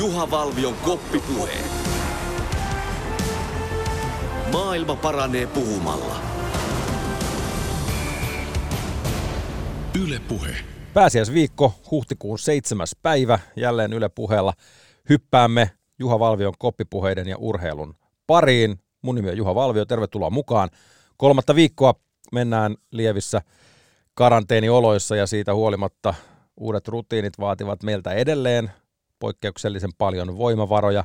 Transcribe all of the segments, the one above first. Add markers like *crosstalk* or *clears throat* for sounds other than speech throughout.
Juha Valvion koppipuhe. Maailma paranee puhumalla. Yle Puhe. Pääsiäisviikko, huhtikuun seitsemäs päivä, jälleen Yle Puheella. Hyppäämme Juha Valvion koppipuheiden ja urheilun pariin. Mun nimi on Juha Valvio, tervetuloa mukaan. Kolmatta viikkoa mennään lievissä karanteenioloissa ja siitä huolimatta uudet rutiinit vaativat meiltä edelleen poikkeuksellisen paljon voimavaroja.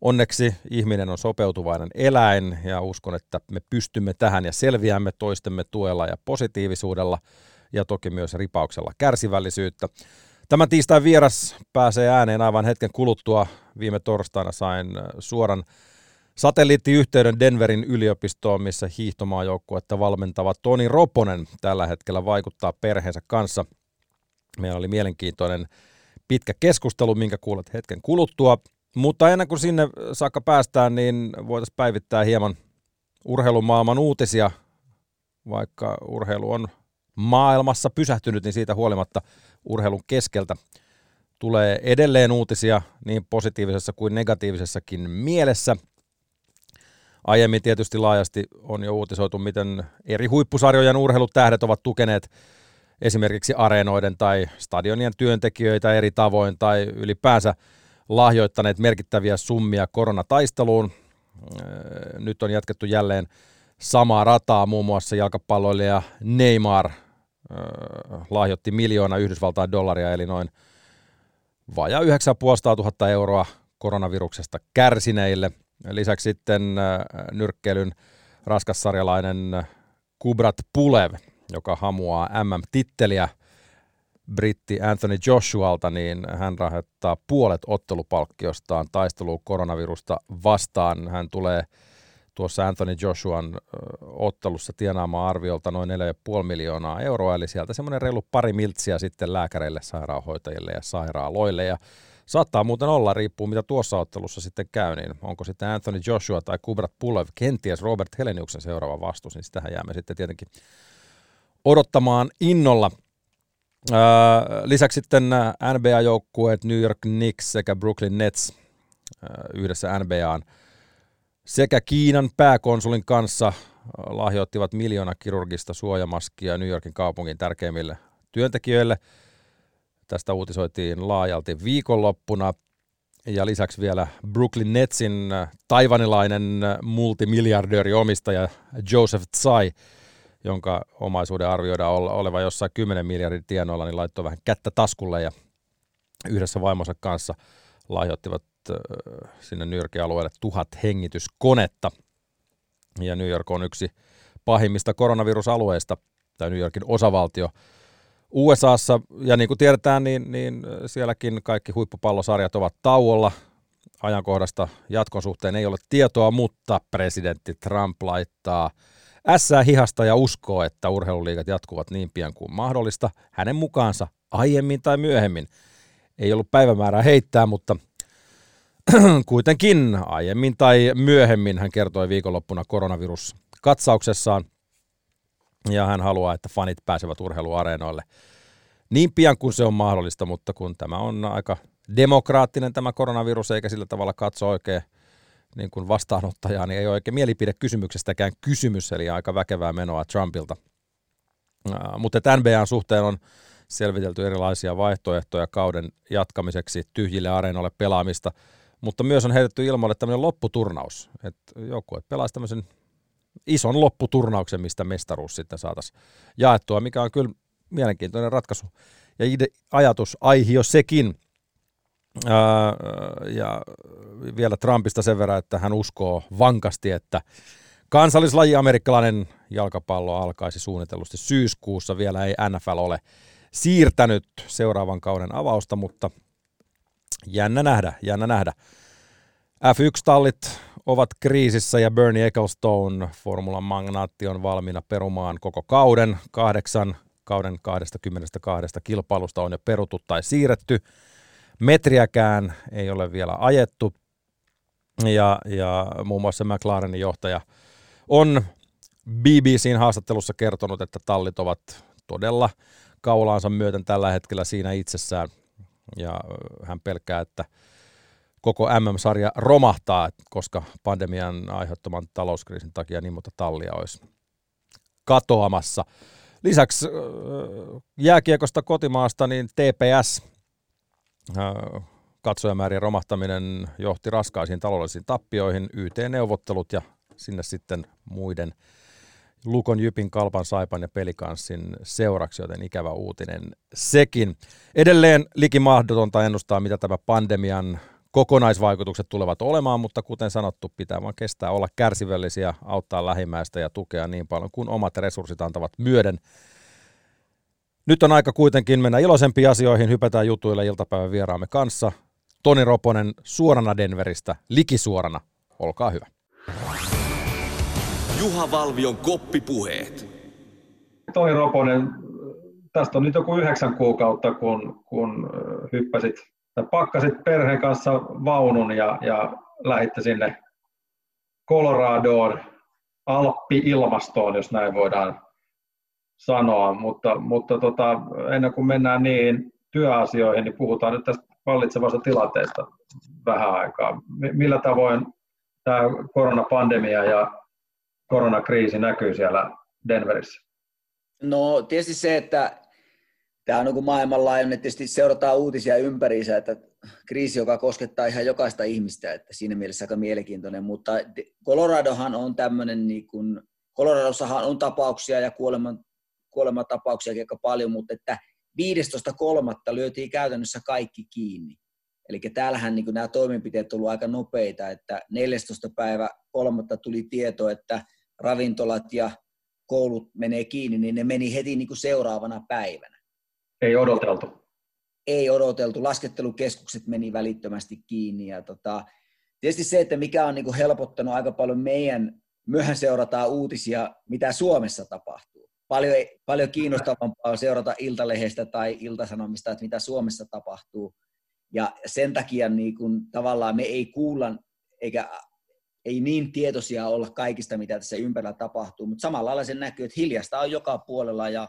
Onneksi ihminen on sopeutuvainen eläin ja uskon, että me pystymme tähän ja selviämme toistemme tuella ja positiivisuudella ja toki myös ripauksella kärsivällisyyttä. Tämän tiistain vieras pääsee ääneen aivan hetken kuluttua. Viime torstaina sain suoran satelliittiyhteyden Denverin yliopistoon, missä hiihtomaajoukkuetta valmentava Toni Roponen tällä hetkellä vaikuttaa perheensä kanssa. Meillä oli mielenkiintoinen pitkä keskustelu, minkä kuulet hetken kuluttua. Mutta ennen kuin sinne saakka päästään, niin voitaisiin päivittää hieman urheilumaailman uutisia. Vaikka urheilu on maailmassa pysähtynyt, niin siitä huolimatta urheilun keskeltä tulee edelleen uutisia niin positiivisessa kuin negatiivisessakin mielessä. Aiemmin tietysti laajasti on jo uutisoitu, miten eri huippusarjojen urheilutähdet ovat tukeneet esimerkiksi areenoiden tai stadionien työntekijöitä eri tavoin tai ylipäänsä lahjoittaneet merkittäviä summia koronataisteluun. Nyt on jatkettu jälleen samaa rataa, muun muassa jalkapalloilija Neymar lahjoitti miljoona Yhdysvaltain dollaria, eli noin vajaa 9500 000 euroa koronaviruksesta kärsineille. Lisäksi sitten nyrkkeilyn raskassarjalainen Kubrat Pulev, joka hamuaa MM-titteliä britti Anthony Joshualta, niin hän rahoittaa puolet ottelupalkkiostaan taisteluun koronavirusta vastaan. Hän tulee tuossa Anthony Joshuan ottelussa tienaamaan arviolta noin 4,5 miljoonaa euroa, eli sieltä semmoinen reilu pari miltsiä sitten lääkäreille, sairaanhoitajille ja sairaaloille. Ja saattaa muuten olla, riippuu mitä tuossa ottelussa sitten käy, niin onko sitten Anthony Joshua tai Kubrat Pulev kenties Robert Heleniuksen seuraava vastus, niin sitähän jäämme sitten tietenkin odottamaan innolla. lisäksi sitten NBA-joukkueet New York Knicks sekä Brooklyn Nets yhdessä NBAn sekä Kiinan pääkonsulin kanssa lahjoittivat miljoona kirurgista suojamaskia New Yorkin kaupungin tärkeimmille työntekijöille. Tästä uutisoitiin laajalti viikonloppuna. Ja lisäksi vielä Brooklyn Netsin taivanilainen multimiljardööri omistaja Joseph Tsai, jonka omaisuuden arvioidaan olevan jossain 10 miljardin tienoilla, niin laittoi vähän kättä taskulle ja yhdessä vaimonsa kanssa lahjoittivat sinne New Yorkin alueelle tuhat hengityskonetta. Ja New York on yksi pahimmista koronavirusalueista, tai New Yorkin osavaltio USAssa. Ja niin kuin tiedetään, niin, niin sielläkin kaikki huippupallosarjat ovat tauolla. Ajankohdasta jatkon suhteen ei ole tietoa, mutta presidentti Trump laittaa ässää hihasta ja uskoo, että urheiluliigat jatkuvat niin pian kuin mahdollista. Hänen mukaansa aiemmin tai myöhemmin. Ei ollut päivämäärää heittää, mutta *clears throat* kuitenkin aiemmin tai myöhemmin hän kertoi viikonloppuna koronaviruskatsauksessaan ja hän haluaa, että fanit pääsevät urheiluareenoille niin pian kuin se on mahdollista, mutta kun tämä on aika demokraattinen tämä koronavirus eikä sillä tavalla katso oikein niin kuin vastaanottajaa, niin ei ole oikein mielipidekysymyksestäkään kysymys, eli aika väkevää menoa Trumpilta. mutta NBAn suhteen on selvitelty erilaisia vaihtoehtoja kauden jatkamiseksi tyhjille areenoille pelaamista – mutta myös on heitetty ilmoille tämmöinen lopputurnaus, että joku pelaisi tämmöisen ison lopputurnauksen, mistä mestaruus sitten saataisiin jaettua, mikä on kyllä mielenkiintoinen ratkaisu ja ide, ajatus, aihio sekin. Ja vielä Trumpista sen verran, että hän uskoo vankasti, että kansallislaji amerikkalainen jalkapallo alkaisi suunnitellusti syyskuussa. Vielä ei NFL ole siirtänyt seuraavan kauden avausta, mutta jännä nähdä, jännä nähdä. F1-tallit ovat kriisissä ja Bernie Ecclestone, formulan magnaatti, on valmiina perumaan koko kauden. Kahdeksan kauden 22 kilpailusta on jo peruttu tai siirretty. Metriäkään ei ole vielä ajettu. Ja, ja muun muassa McLarenin johtaja on BBCn haastattelussa kertonut, että tallit ovat todella kaulaansa myöten tällä hetkellä siinä itsessään. Ja hän pelkää, että koko MM-sarja romahtaa, koska pandemian aiheuttaman talouskriisin takia niin monta tallia olisi katoamassa. Lisäksi jääkiekosta kotimaasta niin TPS katsojamäärien romahtaminen johti raskaisiin taloudellisiin tappioihin, YT-neuvottelut ja sinne sitten muiden Lukon, Jypin, Kalpan, Saipan ja Pelikanssin seuraksi, joten ikävä uutinen sekin. Edelleen likimahdotonta ennustaa, mitä tämä pandemian kokonaisvaikutukset tulevat olemaan, mutta kuten sanottu, pitää vaan kestää olla kärsivällisiä, auttaa lähimmäistä ja tukea niin paljon kuin omat resurssit antavat myöden. Nyt on aika kuitenkin mennä iloisempiin asioihin, hypätään jutuille iltapäivän vieraamme kanssa. Toni Roponen suorana Denveristä, likisuorana. Olkaa hyvä. Juha Valvion koppipuheet. Toni Roponen, tästä on nyt joku yhdeksän kuukautta, kun, kun hyppäsit tai pakkasit perheen kanssa vaunun ja, ja lähditte sinne Coloradoon, Alppi-ilmastoon, jos näin voidaan sanoa, mutta, mutta tota, ennen kuin mennään niihin työasioihin, niin puhutaan nyt tästä vallitsevasta tilanteesta vähän aikaa. Millä tavoin tämä koronapandemia ja koronakriisi näkyy siellä Denverissä? No tietysti se, että tämä on niin maailmanlaajuinen, tietysti seurataan uutisia ympäriinsä, että kriisi, joka koskettaa ihan jokaista ihmistä, että siinä mielessä aika mielenkiintoinen, mutta Coloradohan on tämmöinen, niin kuin, Coloradossahan on tapauksia ja kuoleman, kuolematapauksia aika paljon, mutta että 15.3. lyötiin käytännössä kaikki kiinni. Eli täällähän niin nämä toimenpiteet ovat aika nopeita, että 14. päivä kolmatta tuli tieto, että ravintolat ja koulut menee kiinni, niin ne meni heti niin kuin seuraavana päivänä. Ei odoteltu. Ei odoteltu. Laskettelukeskukset meni välittömästi kiinni. Ja tota, tietysti se, että mikä on niin kuin helpottanut aika paljon meidän, myöhän seurataan uutisia, mitä Suomessa tapahtuu. Paljon, paljon kiinnostavampaa seurata Iltalehdestä tai Iltasanomista, että mitä Suomessa tapahtuu. Ja sen takia niin kuin, tavallaan me ei kuulla eikä ei niin tietoisia olla kaikista, mitä tässä ympärillä tapahtuu, mutta samalla lailla se näkyy, että hiljasta on joka puolella ja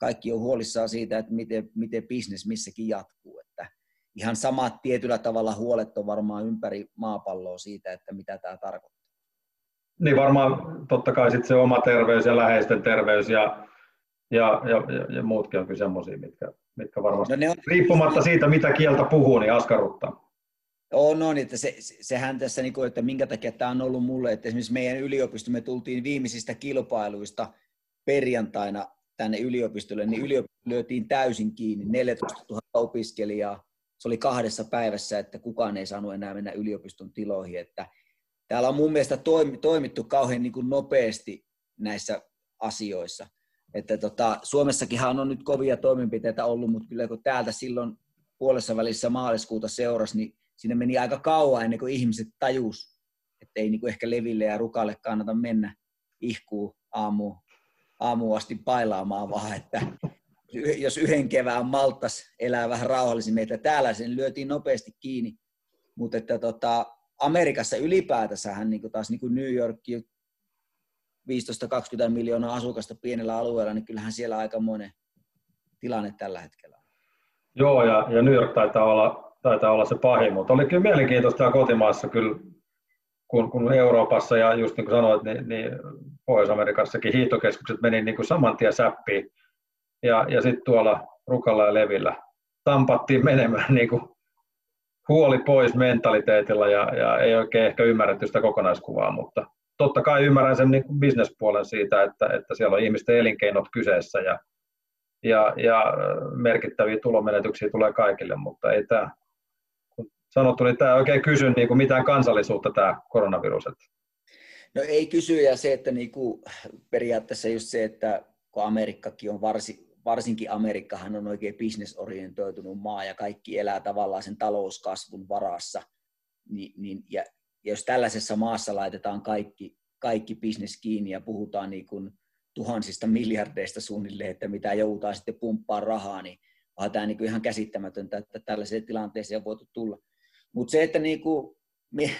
kaikki on huolissaan siitä, että miten, miten bisnes missäkin jatkuu. Että ihan samat tietyllä tavalla huolet on varmaan ympäri maapalloa siitä, että mitä tämä tarkoittaa. Niin varmaan totta kai sitten se oma terveys ja läheisten terveys ja, ja, ja, ja, ja muutkin on kyllä semmoisia, mitkä, mitkä varmasti no on... riippumatta siitä, mitä kieltä puhuu, niin askarruttaa. On, on, että se, sehän tässä, niin kuin, että minkä takia tämä on ollut mulle, että esimerkiksi meidän yliopisto, me tultiin viimeisistä kilpailuista perjantaina tänne yliopistolle, niin yliopisto lyötiin täysin kiinni, 14 000 opiskelijaa, se oli kahdessa päivässä, että kukaan ei saanut enää mennä yliopiston tiloihin, että täällä on mun mielestä toimittu kauhean niin kuin nopeasti näissä asioissa. Että tota, Suomessakinhan on nyt kovia toimenpiteitä ollut, mutta kyllä kun täältä silloin puolessa välissä maaliskuuta seurasi, niin sinne meni aika kauan ennen kuin ihmiset tajus, että ei niin kuin ehkä leville ja rukalle kannata mennä ihkuu aamu, aamu asti pailaamaan, vaan että jos yhden kevään maltas elää vähän rauhallisemmin, että täällä sen lyötiin nopeasti kiinni, mutta että tota, Amerikassa ylipäätänsähän niin kuin taas niin kuin New York, 15-20 miljoonaa asukasta pienellä alueella, niin kyllähän siellä aikamoinen tilanne tällä hetkellä. Joo, ja, ja New York taitaa olla taitaa olla se pahin, mutta oli kyllä mielenkiintoista kotimaassa kyllä, kun, kun Euroopassa ja just niin kuin sanoit, niin, niin Pohjois-Amerikassakin hiihtokeskukset meni niin kuin saman tien säppiin ja, ja sitten tuolla Rukalla ja Levillä tampattiin menemään *laughs* niin kuin huoli pois mentaliteetilla ja, ja ei oikein ehkä ymmärretty sitä kokonaiskuvaa, mutta totta kai ymmärrän sen niin kuin bisnespuolen siitä, että, että siellä on ihmisten elinkeinot kyseessä ja, ja, ja merkittäviä tulomenetyksiä tulee kaikille, mutta ei tämä sanottu, niin tämä oikein kysy niin kuin mitään kansallisuutta tämä koronavirus. No ei kysy ja se, että niin kuin periaatteessa just se, että kun Amerikkakin on varsin, varsinkin Amerikkahan on oikein bisnesorientoitunut maa ja kaikki elää tavallaan sen talouskasvun varassa, niin, niin, ja, ja jos tällaisessa maassa laitetaan kaikki, kaikki bisnes kiinni ja puhutaan niin kuin tuhansista miljardeista suunnilleen, että mitä joudutaan sitten pumppaa rahaa, niin onhan tämä niin kuin ihan käsittämätöntä, että tällaiseen tilanteeseen on voitu tulla. Mutta se, että niinku, mie,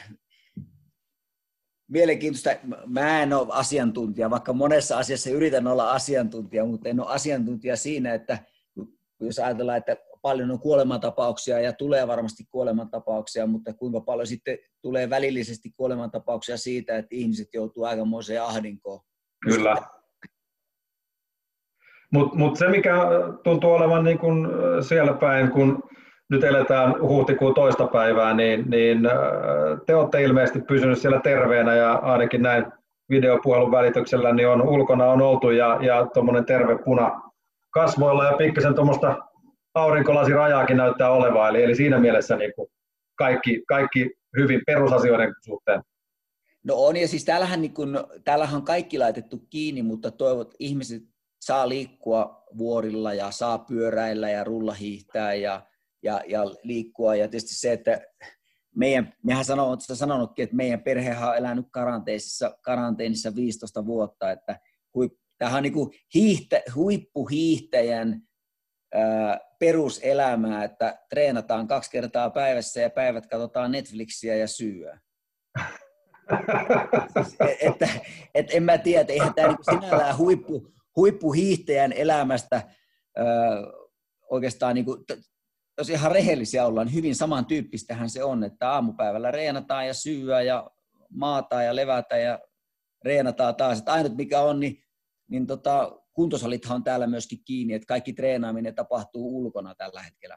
mielenkiintoista, mä en ole asiantuntija, vaikka monessa asiassa yritän olla asiantuntija, mutta en ole asiantuntija siinä, että jos ajatellaan, että paljon on kuolemantapauksia ja tulee varmasti kuolemantapauksia, mutta kuinka paljon sitten tulee välillisesti kuolemantapauksia siitä, että ihmiset joutuu aikamoiseen ahdinkoon. Kyllä. Mutta mut se, mikä tuntuu olevan niin kun siellä päin, kun nyt eletään huhtikuun toista päivää, niin, niin te olette ilmeisesti pysynyt siellä terveenä ja ainakin näin videopuhelun välityksellä niin on, ulkona on oltu ja, ja tuommoinen terve puna kasvoilla ja pikkasen tuommoista aurinkolasirajaakin näyttää olevaa, eli, eli siinä mielessä niin kuin kaikki, kaikki hyvin perusasioiden suhteen. No on, ja siis täällähän, niin kun, täällähän on kaikki laitettu kiinni, mutta toivot, ihmiset saa liikkua vuorilla ja saa pyöräillä ja rullahiihtää ja, ja, ja liikkua. Ja tietysti se, että meidän, mehän sanoo, sanonutkin, että meidän perhe on elänyt karanteenissa, karanteenissa 15 vuotta, että huip, tämähän on niin hiihtä, huippuhiihtäjän ää, peruselämää, että treenataan kaksi kertaa päivässä ja päivät katsotaan Netflixiä ja syö. siis, e, että, et en mä tiedä, että eihän tämä niin sinällään huippu, huippuhiihtäjän elämästä ää, oikeastaan, niin kuin, jos ihan rehellisiä ollaan, hyvin samantyyppistähän se on, että aamupäivällä reenataan ja syyä ja maata ja levätä ja reenataan taas. Että ainut mikä on, niin, niin tota, kuntosalithan on täällä myöskin kiinni, että kaikki treenaaminen tapahtuu ulkona tällä hetkellä.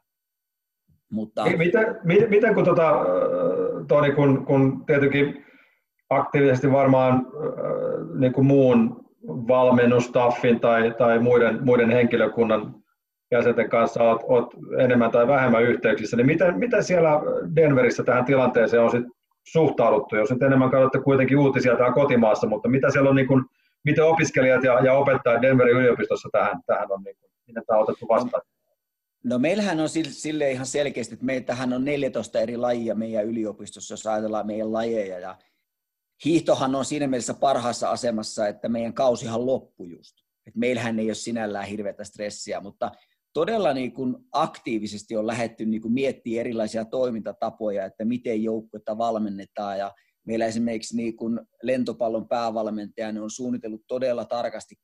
Mutta... Miten, miten, kun, tota, Toni, kun, kun tietenkin aktiivisesti varmaan niin kuin muun valmennustaffin tai, tai muiden, muiden henkilökunnan jäsenten kanssa olet, olet enemmän tai vähemmän yhteyksissä, niin miten, miten siellä Denverissä tähän tilanteeseen on sit suhtauduttu, jos nyt enemmän katsotte kuitenkin uutisia täällä kotimaassa, mutta mitä siellä on niin kuin, miten opiskelijat ja, ja opettajat Denverin yliopistossa tähän, tähän on, niin kuin, miten tämä on otettu vastaan? No meillähän on sille ihan selkeästi, että meiltähän on 14 eri lajia meidän yliopistossa, jos ajatellaan meidän lajeja. Ja hiihtohan on siinä mielessä parhaassa asemassa, että meidän kausihan loppui just. Et meillähän ei ole sinällään hirveätä stressiä, mutta todella niin kuin aktiivisesti on lähetty niin kuin miettimään erilaisia toimintatapoja, että miten joukkuetta valmennetaan ja meillä esimerkiksi niin kuin lentopallon päävalmentaja on suunnitellut todella tarkasti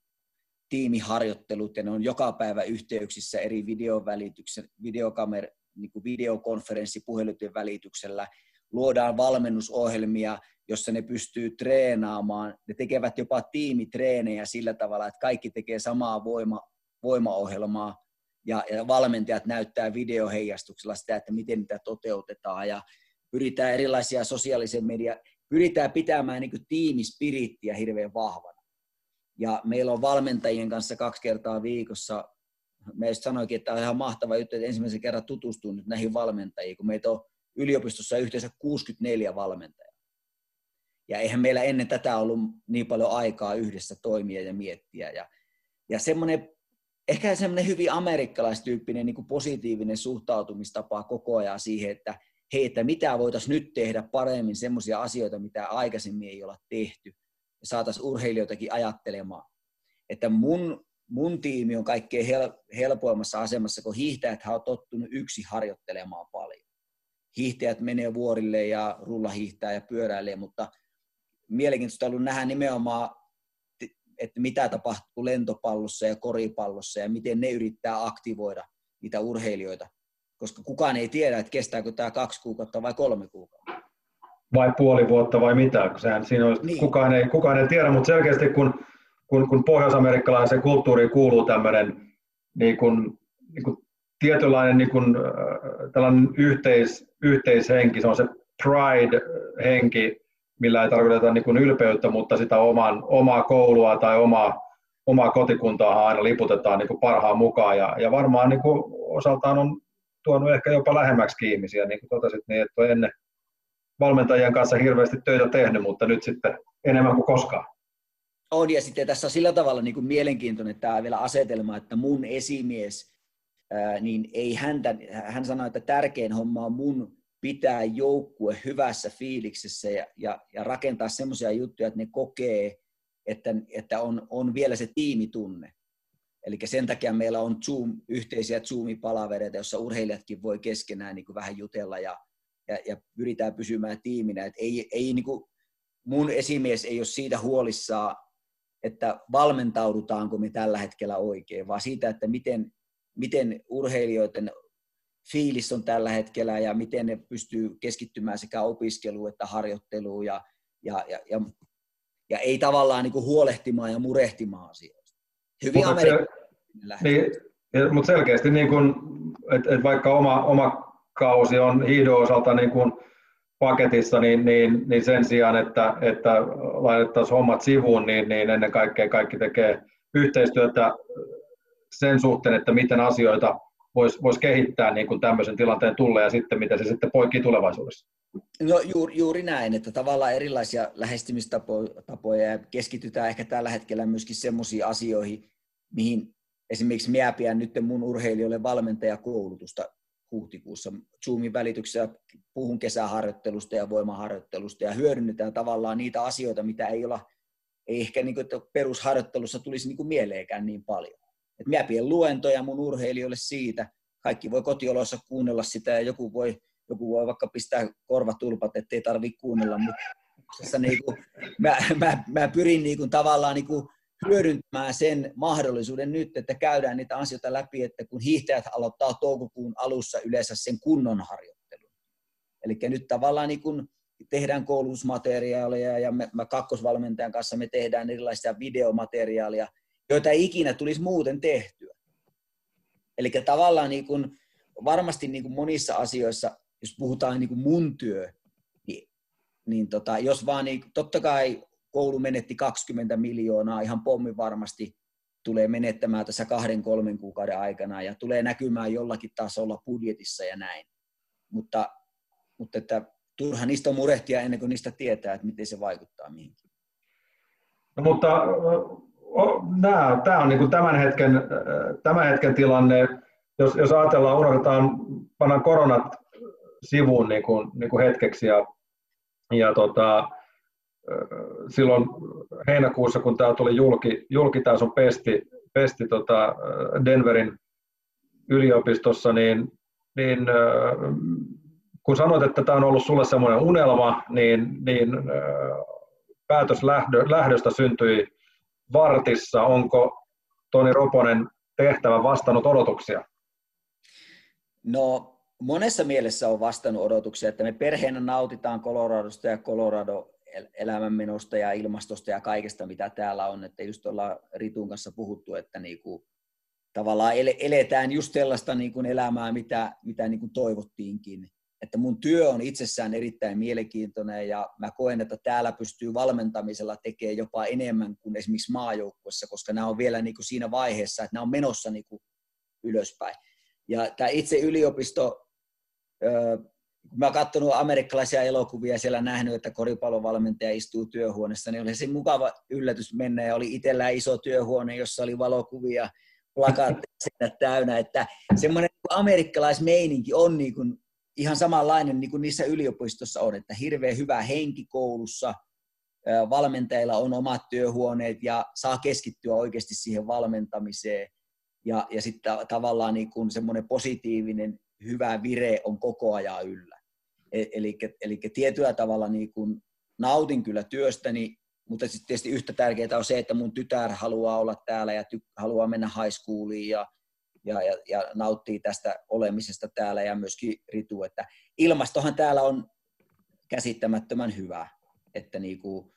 tiimiharjoittelut ja ne on joka päivä yhteyksissä eri videovälityksen, videokamer, niin kuin videokonferenssipuheluiden välityksellä. Luodaan valmennusohjelmia, jossa ne pystyy treenaamaan. Ne tekevät jopa tiimitreenejä sillä tavalla, että kaikki tekee samaa voima, voimaohjelmaa ja, ja valmentajat näyttää videoheijastuksella sitä, että miten niitä toteutetaan ja pyritään erilaisia sosiaalisen media, pyritään pitämään niin tiimispirittiä hirveän vahvana. Ja meillä on valmentajien kanssa kaksi kertaa viikossa, meistä sanoikin, että on ihan mahtava juttu, että ensimmäisen kerran tutustun nyt näihin valmentajiin, kun meitä on yliopistossa yhteensä 64 valmentajaa. Ja eihän meillä ennen tätä ollut niin paljon aikaa yhdessä toimia ja miettiä. Ja, ja semmoinen ehkä semmoinen hyvin amerikkalaistyyppinen niin kuin positiivinen suhtautumistapa koko ajan siihen, että hei, että mitä voitaisiin nyt tehdä paremmin semmoisia asioita, mitä aikaisemmin ei olla tehty, ja saataisiin urheilijoitakin ajattelemaan. Että mun, mun tiimi on kaikkein hel, helpoimmassa asemassa, kun hiihtäjät on tottunut yksi harjoittelemaan paljon. Hiihtäjät menee vuorille ja rullahiihtää ja pyöräilee, mutta mielenkiintoista on ollut nähdä nimenomaan että mitä tapahtuu lentopallossa ja koripallossa ja miten ne yrittää aktivoida niitä urheilijoita, koska kukaan ei tiedä, että kestääkö tämä kaksi kuukautta vai kolme kuukautta. Vai puoli vuotta vai mitä, sehän siinä on, niin. kukaan, ei, kukaan ei tiedä, mutta selkeästi kun, kun, kun pohjois-amerikkalaisen kulttuuriin kuuluu tämmöinen niin kuin, niin kuin tietynlainen niin kuin, äh, tällainen yhteis, yhteishenki, se on se pride-henki, millä ei tarkoiteta niin kuin ylpeyttä, mutta sitä oman, omaa koulua tai omaa, omaa kotikuntaa aina liputetaan niin kuin parhaan mukaan. Ja, ja varmaan niin kuin osaltaan on tuonut ehkä jopa lähemmäksi ihmisiä, niin kuin totesit, niin että ennen valmentajien kanssa hirveästi töitä tehnyt, mutta nyt sitten enemmän kuin koskaan. On, ja sitten tässä on sillä tavalla niin kuin mielenkiintoinen tämä vielä asetelma, että mun esimies, ää, niin ei häntä, hän sanoi, että tärkein homma on mun pitää joukkue hyvässä fiiliksessä ja, ja, ja rakentaa semmoisia juttuja, että ne kokee, että, että on, on vielä se tiimitunne. Eli sen takia meillä on Zoom, yhteisiä Zoom-palavereita, joissa urheilijatkin voi keskenään niin kuin vähän jutella ja, ja, ja pyritään pysymään tiiminä. Et ei, ei, niin kuin, mun esimies ei ole siitä huolissaan, että valmentaudutaanko me tällä hetkellä oikein, vaan siitä, että miten, miten urheilijoiden fiilis on tällä hetkellä ja miten ne pystyy keskittymään sekä opiskeluun että harjoitteluun ja, ja, ja, ja, ja ei tavallaan niin kuin huolehtimaan ja murehtimaan asioista. Hyvin mutta niin, mutta selkeästi, niin kun, et, et vaikka oma, oma kausi on hiidon osalta niin kun paketissa, niin, niin, niin sen sijaan, että, että laitettaisiin hommat sivuun, niin, niin ennen kaikkea kaikki tekee yhteistyötä sen suhteen, että miten asioita voisi vois kehittää niin kuin tämmöisen tilanteen tulle ja sitten miten se sitten poikii tulevaisuudessa. No juuri, juuri näin, että tavallaan erilaisia lähestymistapoja ja keskitytään ehkä tällä hetkellä myöskin semmoisiin asioihin, mihin esimerkiksi minä pidän nyt mun urheilijoille valmentajakoulutusta huhtikuussa Zoomin välityksessä puhun kesäharjoittelusta ja voimaharjoittelusta ja hyödynnetään tavallaan niitä asioita, mitä ei olla, ei ehkä niin kuin, että perusharjoittelussa tulisi niin kuin mieleenkään niin paljon. Et minä pidän luentoja mun urheilijoille siitä, kaikki voi kotioloissa kuunnella sitä ja joku voi, joku voi vaikka pistää korvatulpat, ettei tarvitse kuunnella, mutta niin kuin, mä, mä, mä, pyrin niin kuin, tavallaan niin kuin, hyödyntämään sen mahdollisuuden nyt, että käydään niitä asioita läpi, että kun hiihtäjät aloittaa toukokuun alussa yleensä sen kunnon harjoittelun. Eli nyt tavallaan niin kun tehdään koulutusmateriaaleja ja me, me kakkosvalmentajan kanssa me tehdään erilaisia videomateriaalia, joita ei ikinä tulisi muuten tehtyä. Eli tavallaan niin kun, varmasti niin kun monissa asioissa, jos puhutaan niin kun mun työ, niin, niin tota, jos vaan niin, totta kai koulu menetti 20 miljoonaa ihan pommi varmasti tulee menettämään tässä kahden, kolmen kuukauden aikana ja tulee näkymään jollakin tasolla budjetissa ja näin. Mutta, mutta että turha niistä on murehtia ennen kuin niistä tietää, että miten se vaikuttaa mihinkin. No, mutta nämä, tämä on niin kuin tämän, hetken, tämän hetken tilanne. Jos, jos ajatellaan, unohdetaan, pannaan koronat sivuun niin kuin, niin kuin hetkeksi ja, ja tota, silloin heinäkuussa, kun tämä tuli julki, julki tämä sun pesti, pesti tota Denverin yliopistossa, niin, niin kun sanoit, että tämä on ollut sulle semmoinen unelma, niin, niin päätös lähdö, lähdöstä syntyi Vartissa. Onko Toni Roponen tehtävä vastannut odotuksia? No monessa mielessä on vastannut odotuksia, että me perheenä nautitaan Coloradosta ja Colorado elämänmenosta ja ilmastosta ja kaikesta, mitä täällä on. Että just ollaan Ritun kanssa puhuttu, että niinku, tavallaan eletään just sellaista niinku elämää, mitä, mitä niinku toivottiinkin. Että mun työ on itsessään erittäin mielenkiintoinen ja mä koen, että täällä pystyy valmentamisella tekemään jopa enemmän kuin esimerkiksi maajoukkuessa, koska nämä on vielä niinku siinä vaiheessa, että nämä on menossa niinku ylöspäin. Ja tämä itse yliopisto, kun mä oon katsonut amerikkalaisia elokuvia siellä nähnyt, että koripallovalmentaja istuu työhuoneessa, niin oli se mukava yllätys mennä ja oli itsellään iso työhuone, jossa oli valokuvia, plakaatteja *laughs* täynnä, että semmoinen amerikkalaismeininki on niin kuin ihan samanlainen niin kuin niissä yliopistossa on, että hirveän hyvä henki koulussa, valmentajilla on omat työhuoneet ja saa keskittyä oikeasti siihen valmentamiseen ja, ja sitten tavallaan niin semmoinen positiivinen hyvä vire on koko ajan yllä. Eli, eli tietyllä tavalla niin kuin nautin kyllä työstäni, mutta sitten tietysti yhtä tärkeää on se, että mun tytär haluaa olla täällä ja ty- haluaa mennä high schooliin ja, ja, ja, ja nauttii tästä olemisesta täällä ja myöskin Ritu, että ilmastohan täällä on käsittämättömän hyvä, että niin kuin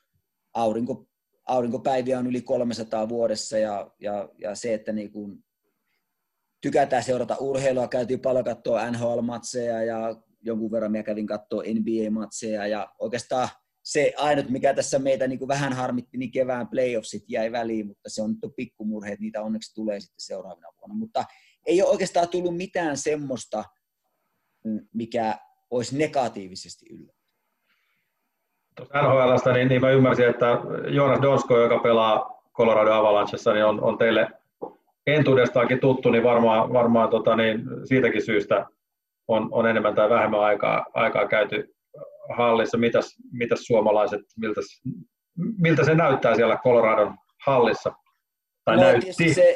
aurinko, aurinkopäiviä on yli 300 vuodessa ja, ja, ja se, että niin kuin tykätään seurata urheilua, käytiin paljon katsoa NHL-matseja ja jonkun verran minä kävin katsoa NBA-matseja ja oikeastaan se ainut, mikä tässä meitä niin kuin vähän harmitti, niin kevään playoffsit jäi väliin, mutta se on nyt pikkumurhe, että niitä onneksi tulee sitten seuraavana vuonna. Mutta ei ole oikeastaan tullut mitään semmoista, mm, mikä olisi negatiivisesti yllä. Tuossa NHLstä, niin, niin mä ymmärsin, että Jonas Donsko, joka pelaa Colorado Avalanchessa, niin on, on teille entuudestaankin tuttu, niin varmaan, varmaan tota, niin siitäkin syystä on, on enemmän tai vähemmän aikaa, aikaa käyty hallissa. Mitäs, mitäs suomalaiset, miltä, miltä se näyttää siellä Coloradon hallissa? Tai no, näytti? Se,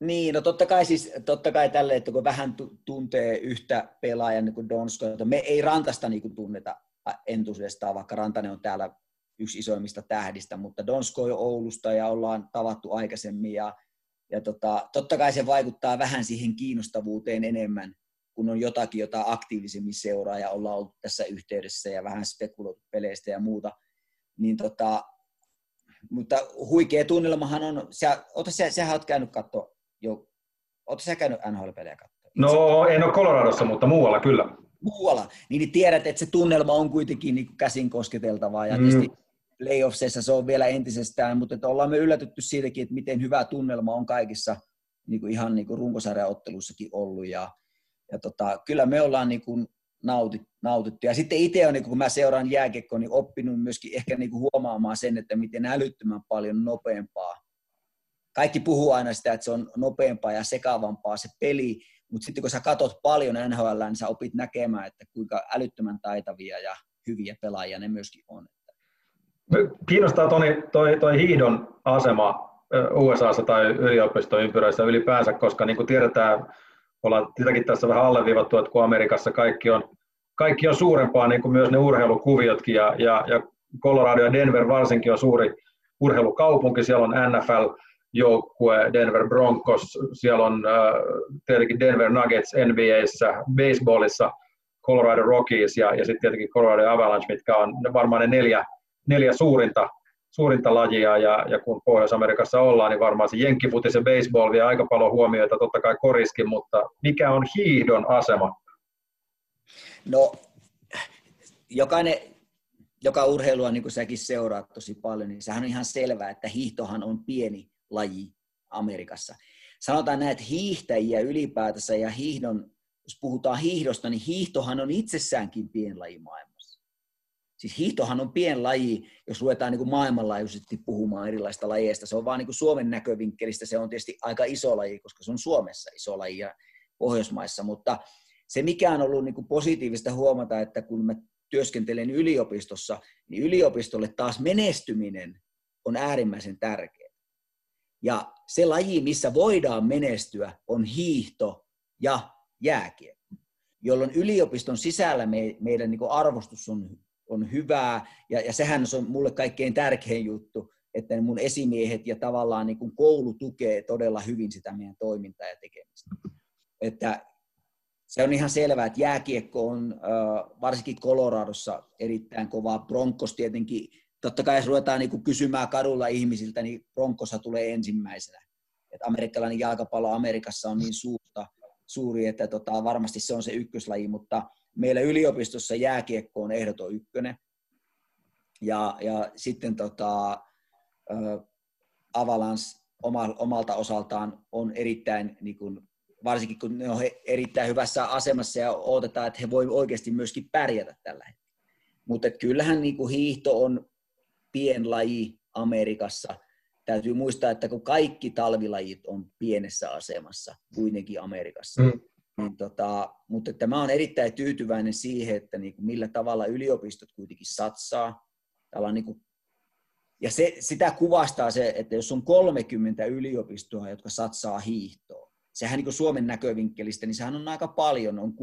niin, no totta kai, siis, totta kai tälle, että kun vähän tuntee yhtä pelaajan niin kuin Donsko, että me ei Rantasta niin kuin tunneta entuudestaan, vaikka Rantanen on täällä yksi isoimmista tähdistä, mutta Donsko on Oulusta ja ollaan tavattu aikaisemmin ja, ja tota, totta kai se vaikuttaa vähän siihen kiinnostavuuteen enemmän kun on jotakin, jota aktiivisemmin seuraa ja ollaan ollut tässä yhteydessä ja vähän spekuloitu peleistä ja muuta, niin tota, mutta huikea tunnelmahan on, sä, ota, sä, sähän oot käynyt katsoa jo, ootko sä käynyt NHL-pelejä katsoa? No en ole Coloradossa, mutta muualla kyllä. Muualla, niin, niin tiedät, että se tunnelma on kuitenkin niin käsin kosketeltavaa ja mm. playoffseissa se on vielä entisestään, mutta että ollaan me yllätytty siitäkin, että miten hyvä tunnelma on kaikissa niin kuin ihan niin kuin runkosarjaottelussakin ollut ja, ja tota, kyllä me ollaan niin kuin nautit, nautittu. Ja sitten itse on, niin kun mä seuraan jääkiekkoa, niin oppinut myöskin ehkä niin huomaamaan sen, että miten älyttömän paljon nopeampaa. Kaikki puhuu aina sitä, että se on nopeampaa ja sekavampaa se peli, mutta sitten kun sä katot paljon NHL, niin sä opit näkemään, että kuinka älyttömän taitavia ja hyviä pelaajia ne myöskin on. Kiinnostaa Toni, toi, toi hiihdon asema USAssa tai yliopistoympyröissä ylipäänsä, koska niin kuin tiedetään, ollaan sitäkin tässä vähän alleviivattu, että kun Amerikassa kaikki on, kaikki on suurempaa, niin kuin myös ne urheilukuviotkin, ja, ja, ja Colorado ja Denver varsinkin on suuri urheilukaupunki, siellä on NFL, joukkue, Denver Broncos, siellä on äh, tietenkin Denver Nuggets NBAissä, baseballissa, Colorado Rockies ja, ja sitten tietenkin Colorado Avalanche, mitkä on varmaan ne neljä, neljä suurinta suurinta lajia ja, ja kun Pohjois-Amerikassa ollaan, niin varmaan se jenkkifutis ja baseball vie aika paljon huomioita, totta kai koriskin, mutta mikä on hiihdon asema? No, jokainen, joka urheilua, niin kuin säkin seuraat tosi paljon, niin sehän on ihan selvää, että hiihtohan on pieni laji Amerikassa. Sanotaan näin, että hiihtäjiä ylipäätänsä ja hiihdon, jos puhutaan hiihdosta, niin hiihtohan on itsessäänkin pieni laji maailmassa Siis hiihtohan on pien laji, jos ruvetaan niin kuin maailmanlaajuisesti puhumaan erilaista lajeista. Se on vaan niin kuin Suomen näkövinkkelistä, se on tietysti aika iso laji, koska se on Suomessa iso laji ja Pohjoismaissa, mutta se mikä on ollut niin kuin positiivista huomata, että kun mä työskentelen yliopistossa, niin yliopistolle taas menestyminen on äärimmäisen tärkeä. Ja se laji, missä voidaan menestyä, on hiihto ja jääkiekko, jolloin yliopiston sisällä me, meidän niin arvostus on on hyvää, ja, ja sehän on mulle kaikkein tärkein juttu, että mun esimiehet ja tavallaan niin kuin koulu tukee todella hyvin sitä meidän toimintaa ja tekemistä. Että se on ihan selvää, että jääkiekko on varsinkin Coloradossa erittäin kovaa. Broncos tietenkin, totta kai jos ruvetaan niin kuin kysymään kadulla ihmisiltä, niin Broncossa tulee ensimmäisenä. Että amerikkalainen jalkapallo Amerikassa on niin suurta, suuri, että tota, varmasti se on se ykköslaji, mutta meillä yliopistossa jääkiekko on ehdoton ykkönen. Ja, ja sitten tota, Avalans omalta osaltaan on erittäin, niin kun, varsinkin kun ne on erittäin hyvässä asemassa ja odotetaan, että he voivat oikeasti myöskin pärjätä tällä hetkellä. Mutta kyllähän niin hiihto on pienlaji Amerikassa. Täytyy muistaa, että kun kaikki talvilajit on pienessä asemassa kuitenkin Amerikassa, mm niin tota, mutta että mä olen erittäin tyytyväinen siihen, että niin kuin millä tavalla yliopistot kuitenkin satsaa. niin kuin, ja se, sitä kuvastaa se, että jos on 30 yliopistoa, jotka satsaa hiihtoon, sehän niin kuin Suomen näkövinkkelistä, niin sehän on aika paljon, on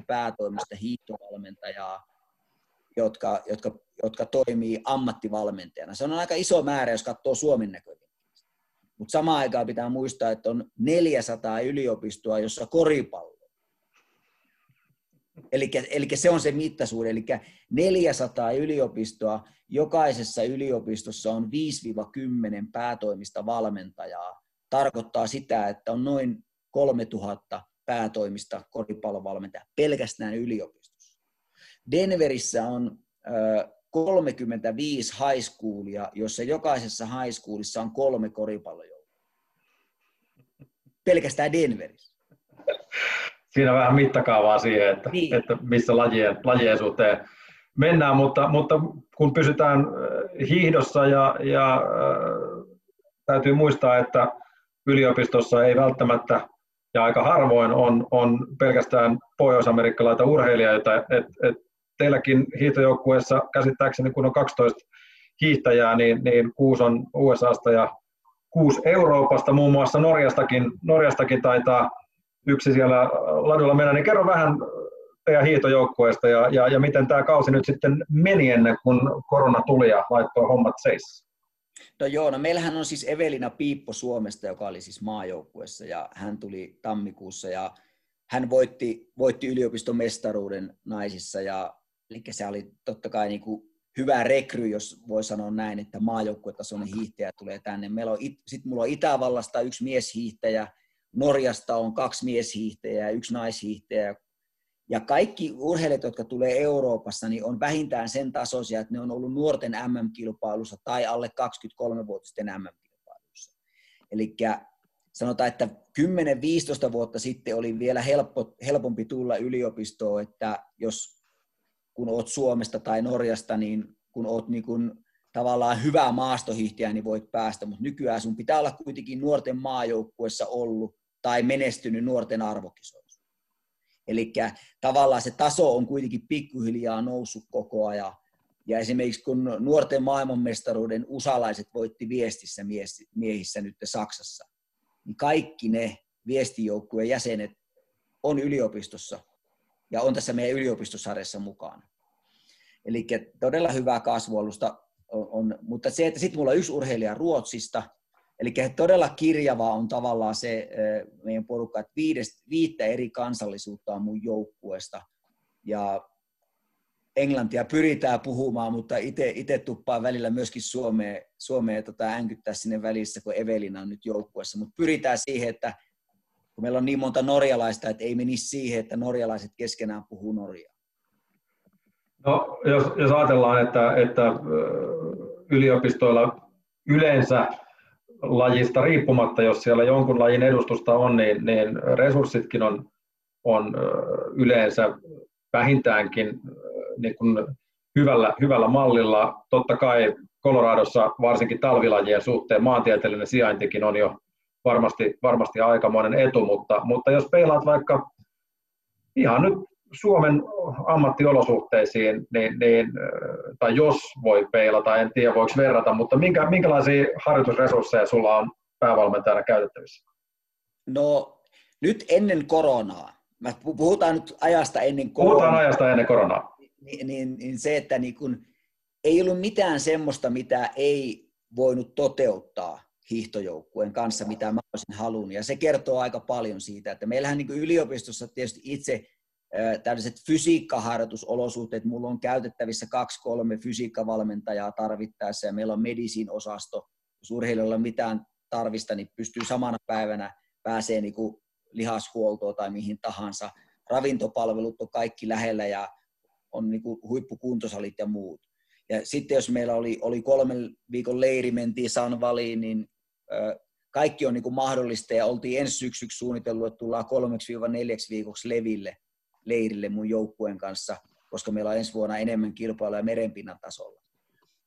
60-80 päätoimista hiihtovalmentajaa, jotka, jotka, jotka toimii ammattivalmentajana. Se on aika iso määrä, jos katsoo Suomen näkövinkkelistä. Mutta samaan aikaan pitää muistaa, että on 400 yliopistoa, jossa koripallo. Eli se on se mittasuhde. Eli 400 yliopistoa, jokaisessa yliopistossa on 5-10 päätoimista valmentajaa. Tarkoittaa sitä, että on noin 3000 päätoimista koripallovalmentajaa pelkästään yliopistossa. Denverissä on 35 high schoolia, jossa jokaisessa high schoolissa on kolme koripallojoukkoa. Pelkästään Denverissä. Siinä vähän mittakaavaa siihen, että, niin. että missä lajien, lajien suhteen mennään, mutta, mutta kun pysytään äh, hiihdossa ja, ja äh, täytyy muistaa, että yliopistossa ei välttämättä ja aika harvoin on, on pelkästään pohjoisamerikkalaita urheilijoita, että et, et teilläkin hiihtojoukkueessa käsittääkseni, kun on 12 hiihtäjää, niin, niin kuusi on USAsta ja kuusi Euroopasta, muun muassa Norjastakin, Norjastakin taitaa yksi siellä ladulla mennä, niin kerro vähän teidän hiihtojoukkueesta ja, ja, ja miten tämä kausi nyt sitten meni ennen kuin korona tuli ja laittoi hommat seis. No joo, no meillähän on siis Evelina Piippo Suomesta, joka oli siis maajoukkuessa ja hän tuli tammikuussa ja hän voitti, voitti yliopiston mestaruuden naisissa ja eli se oli totta kai niin kuin hyvä rekry, jos voi sanoa näin, että maajoukkuetasoinen hiihtäjä tulee tänne. Meillä on, sit mulla on Itävallasta yksi mieshiihtäjä, Norjasta on kaksi mieshiihtäjää ja yksi naishiihtäjä. Ja kaikki urheilijat, jotka tulee Euroopassa, niin on vähintään sen tasoisia, että ne on ollut nuorten MM-kilpailussa tai alle 23-vuotisten MM-kilpailussa. Eli sanotaan, että 10-15 vuotta sitten oli vielä helppo, helpompi tulla yliopistoon, että jos kun oot Suomesta tai Norjasta, niin kun oot niin kun tavallaan hyvä maastohiihtäjä, niin voit päästä, mutta nykyään sun pitää olla kuitenkin nuorten maajoukkuessa ollut tai menestynyt nuorten arvokisoissa. Eli tavallaan se taso on kuitenkin pikkuhiljaa noussut koko ajan. Ja esimerkiksi kun nuorten maailmanmestaruuden usalaiset voitti viestissä miehissä nyt Saksassa, niin kaikki ne viestijoukkueen jäsenet on yliopistossa ja on tässä meidän yliopistosarjassa mukana. Eli todella hyvää kasvualusta on, on mutta se, että sitten mulla on yksi urheilija Ruotsista, eli todella kirjava on tavallaan se meidän porukka, että viidestä, viittä eri kansallisuutta on mun joukkueesta, ja englantia pyritään puhumaan, mutta itse tuppaa välillä myöskin Suomeen, Suomeen tota, änkyttää sinne välissä, kun Evelina on nyt joukkueessa, mutta pyritään siihen, että kun meillä on niin monta norjalaista, että ei menisi siihen, että norjalaiset keskenään puhuu norjaa. No, jos, jos ajatellaan, että, että yliopistoilla yleensä lajista riippumatta, jos siellä jonkun lajin edustusta on, niin, niin resurssitkin on, on yleensä vähintäänkin niin kuin hyvällä, hyvällä mallilla. Totta kai Coloradossa varsinkin talvilajien suhteen maantieteellinen sijaintikin on jo varmasti, varmasti aikamoinen etu, mutta, mutta jos peilaat vaikka ihan nyt Suomen ammattiolosuhteisiin, niin, niin, tai jos voi peilata, en tiedä voiko verrata, mutta minkä, minkälaisia harjoitusresursseja sulla on päävalmentajana käytettävissä? No nyt ennen koronaa, Mä puhutaan nyt ajasta ennen koronaa. Puhutaan ajasta ennen koronaa. Niin, niin, niin se, että niin kun, ei ollut mitään semmoista, mitä ei voinut toteuttaa hiihtojoukkueen kanssa, mitä mä olisin halunnut. Ja se kertoo aika paljon siitä, että meillähän niin yliopistossa tietysti itse tällaiset fysiikkaharjoitusolosuhteet, mulla on käytettävissä kaksi-kolme fysiikkavalmentajaa tarvittaessa ja meillä on medisin osasto, jos urheilijoilla on mitään tarvista, niin pystyy samana päivänä pääsee niin lihashuoltoon tai mihin tahansa. Ravintopalvelut on kaikki lähellä ja on niin huippukuntosalit ja muut. Ja sitten jos meillä oli, oli kolmen viikon leiri, mentiin Sanvaliin, niin ö, kaikki on niin kuin mahdollista ja oltiin ensi syksyksi suunnitellut, että tullaan kolmeksi neljäksi viikoksi leville leirille mun joukkueen kanssa, koska meillä on ensi vuonna enemmän kilpailuja merenpinnan tasolla.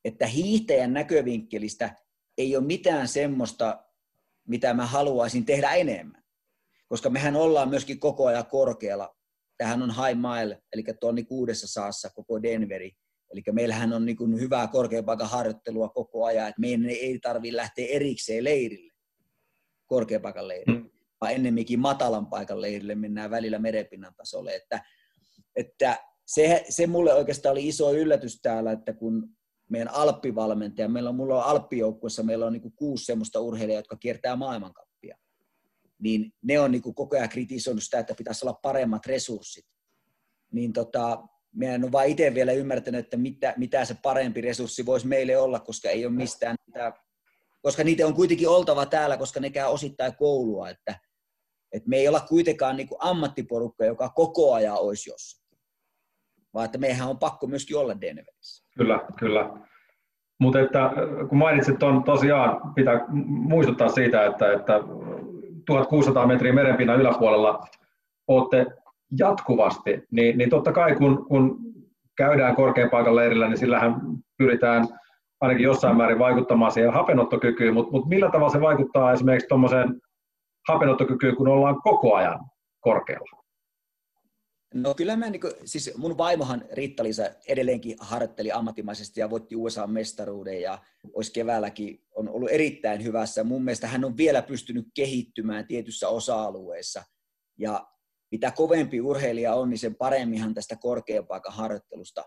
Että hiihtäjän näkövinkkelistä ei ole mitään semmoista, mitä mä haluaisin tehdä enemmän. Koska mehän ollaan myöskin koko ajan korkealla. Tähän on high mile, eli tonni kuudessa saassa koko Denveri. Eli meillähän on niin hyvää korkeapaikan harjoittelua koko ajan, että meidän ei tarvitse lähteä erikseen leirille, korkeapaikan leirille. Mm vaan ennemminkin matalan paikan leirille mennään välillä merenpinnan tasolle. Että, että se, se mulle oikeastaan oli iso yllätys täällä, että kun meidän alppivalmentaja, meillä on, mulla on alppijoukkuessa, meillä on niin kuusi semmoista urheilijaa, jotka kiertää maailmankappia, niin ne on niin koko ajan kritisoinut sitä, että pitäisi olla paremmat resurssit. Niin tota, minä en ole vain itse vielä ymmärtänyt, että mitä, mitä se parempi resurssi voisi meille olla, koska ei ole mistään niitä, koska niitä on kuitenkin oltava täällä, koska ne käy osittain koulua, että et me ei olla kuitenkaan niin kuin ammattiporukka, joka koko ajan olisi jossakin, vaan että meidän on pakko myöskin olla Denverissä. Kyllä, kyllä. Mutta että kun mainitsit tuon, tosiaan pitää muistuttaa siitä, että, että 1600 metriä merenpinnan yläpuolella olette jatkuvasti, niin, niin totta kai kun, kun käydään korkean paikan leirillä, niin sillähän pyritään ainakin jossain määrin vaikuttamaan siihen hapenottokykyyn, mutta, mutta millä tavalla se vaikuttaa esimerkiksi tuommoiseen hapenottokykyä, kun ollaan koko ajan korkealla? No kyllä mä, niin kuin, siis mun vaimohan Riitta-Liisa edelleenkin harjoitteli ammattimaisesti ja voitti USA-mestaruuden ja olisi keväälläkin on ollut erittäin hyvässä. Mun mielestä hän on vielä pystynyt kehittymään tietyssä osa-alueessa ja mitä kovempi urheilija on, niin sen paremminhan tästä korkeapaikan harjoittelusta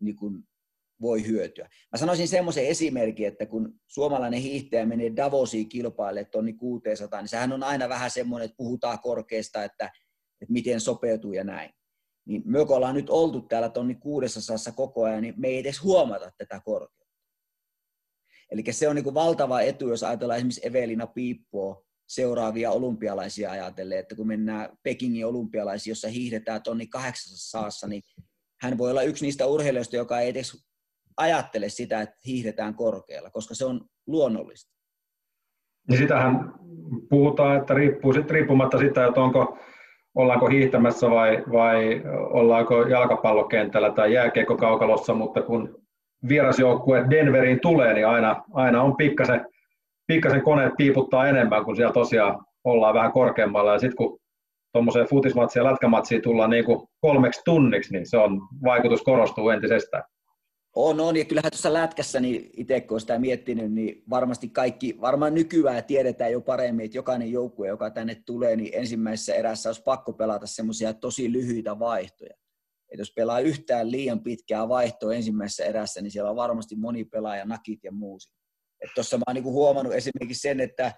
niin kuin voi hyötyä. Mä sanoisin semmoisen esimerkin, että kun suomalainen hiihtäjä menee Davosiin kilpaille tonni 600, niin sehän on aina vähän semmoinen, että puhutaan korkeasta, että että miten sopeutuu ja näin. Niin me kun ollaan nyt oltu täällä tonni kuudessa koko ajan, niin me ei edes huomata tätä korkeutta. Eli se on niin kuin valtava etu, jos ajatellaan esimerkiksi Evelina Piippoa, seuraavia olympialaisia ajatellen, että kun mennään Pekingin olympialaisiin, jossa hiihdetään tonni 800, niin hän voi olla yksi niistä urheilijoista, joka ei edes ajattele sitä, että hiihdetään korkealla, koska se on luonnollista. Niin sitähän puhutaan, että riippuu sit, riippumatta sitä, että onko, ollaanko hiihtämässä vai, vai ollaanko jalkapallokentällä tai jääkeikkokaukalossa, mutta kun vierasjoukkue Denveriin tulee, niin aina, aina on pikkasen, pikkasen koneet piiputtaa enemmän, kun siellä tosiaan ollaan vähän korkeammalla. Ja sitten kun tuommoiseen futismatsiin ja lätkämatsiin tullaan niin kuin kolmeksi tunniksi, niin se on, vaikutus korostuu entisestään. On, on, ja kyllähän tuossa lätkässä, niin itse kun sitä miettinyt, niin varmasti kaikki, varmaan nykyään tiedetään jo paremmin, että jokainen joukkue, joka tänne tulee, niin ensimmäisessä erässä olisi pakko pelata semmoisia tosi lyhyitä vaihtoja. Et jos pelaa yhtään liian pitkää vaihtoa ensimmäisessä erässä, niin siellä on varmasti moni pelaaja, nakit ja muusi. Tuossa mä oon niinku huomannut esimerkiksi sen, että,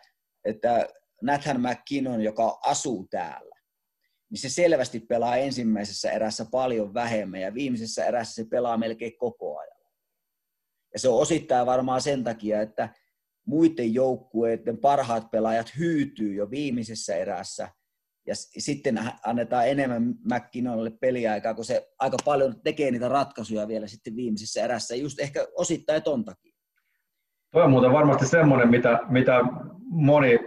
että Nathan McKinnon, joka asuu täällä, niin se selvästi pelaa ensimmäisessä erässä paljon vähemmän ja viimeisessä erässä se pelaa melkein koko ajan. Ja se on osittain varmaan sen takia, että muiden joukkueiden parhaat pelaajat hyytyy jo viimeisessä erässä ja sitten annetaan enemmän McKinnonille peliaikaa, kun se aika paljon tekee niitä ratkaisuja vielä sitten viimeisessä erässä, just ehkä osittain ton takia. Tuo on muuten varmasti semmoinen, mitä, mitä moni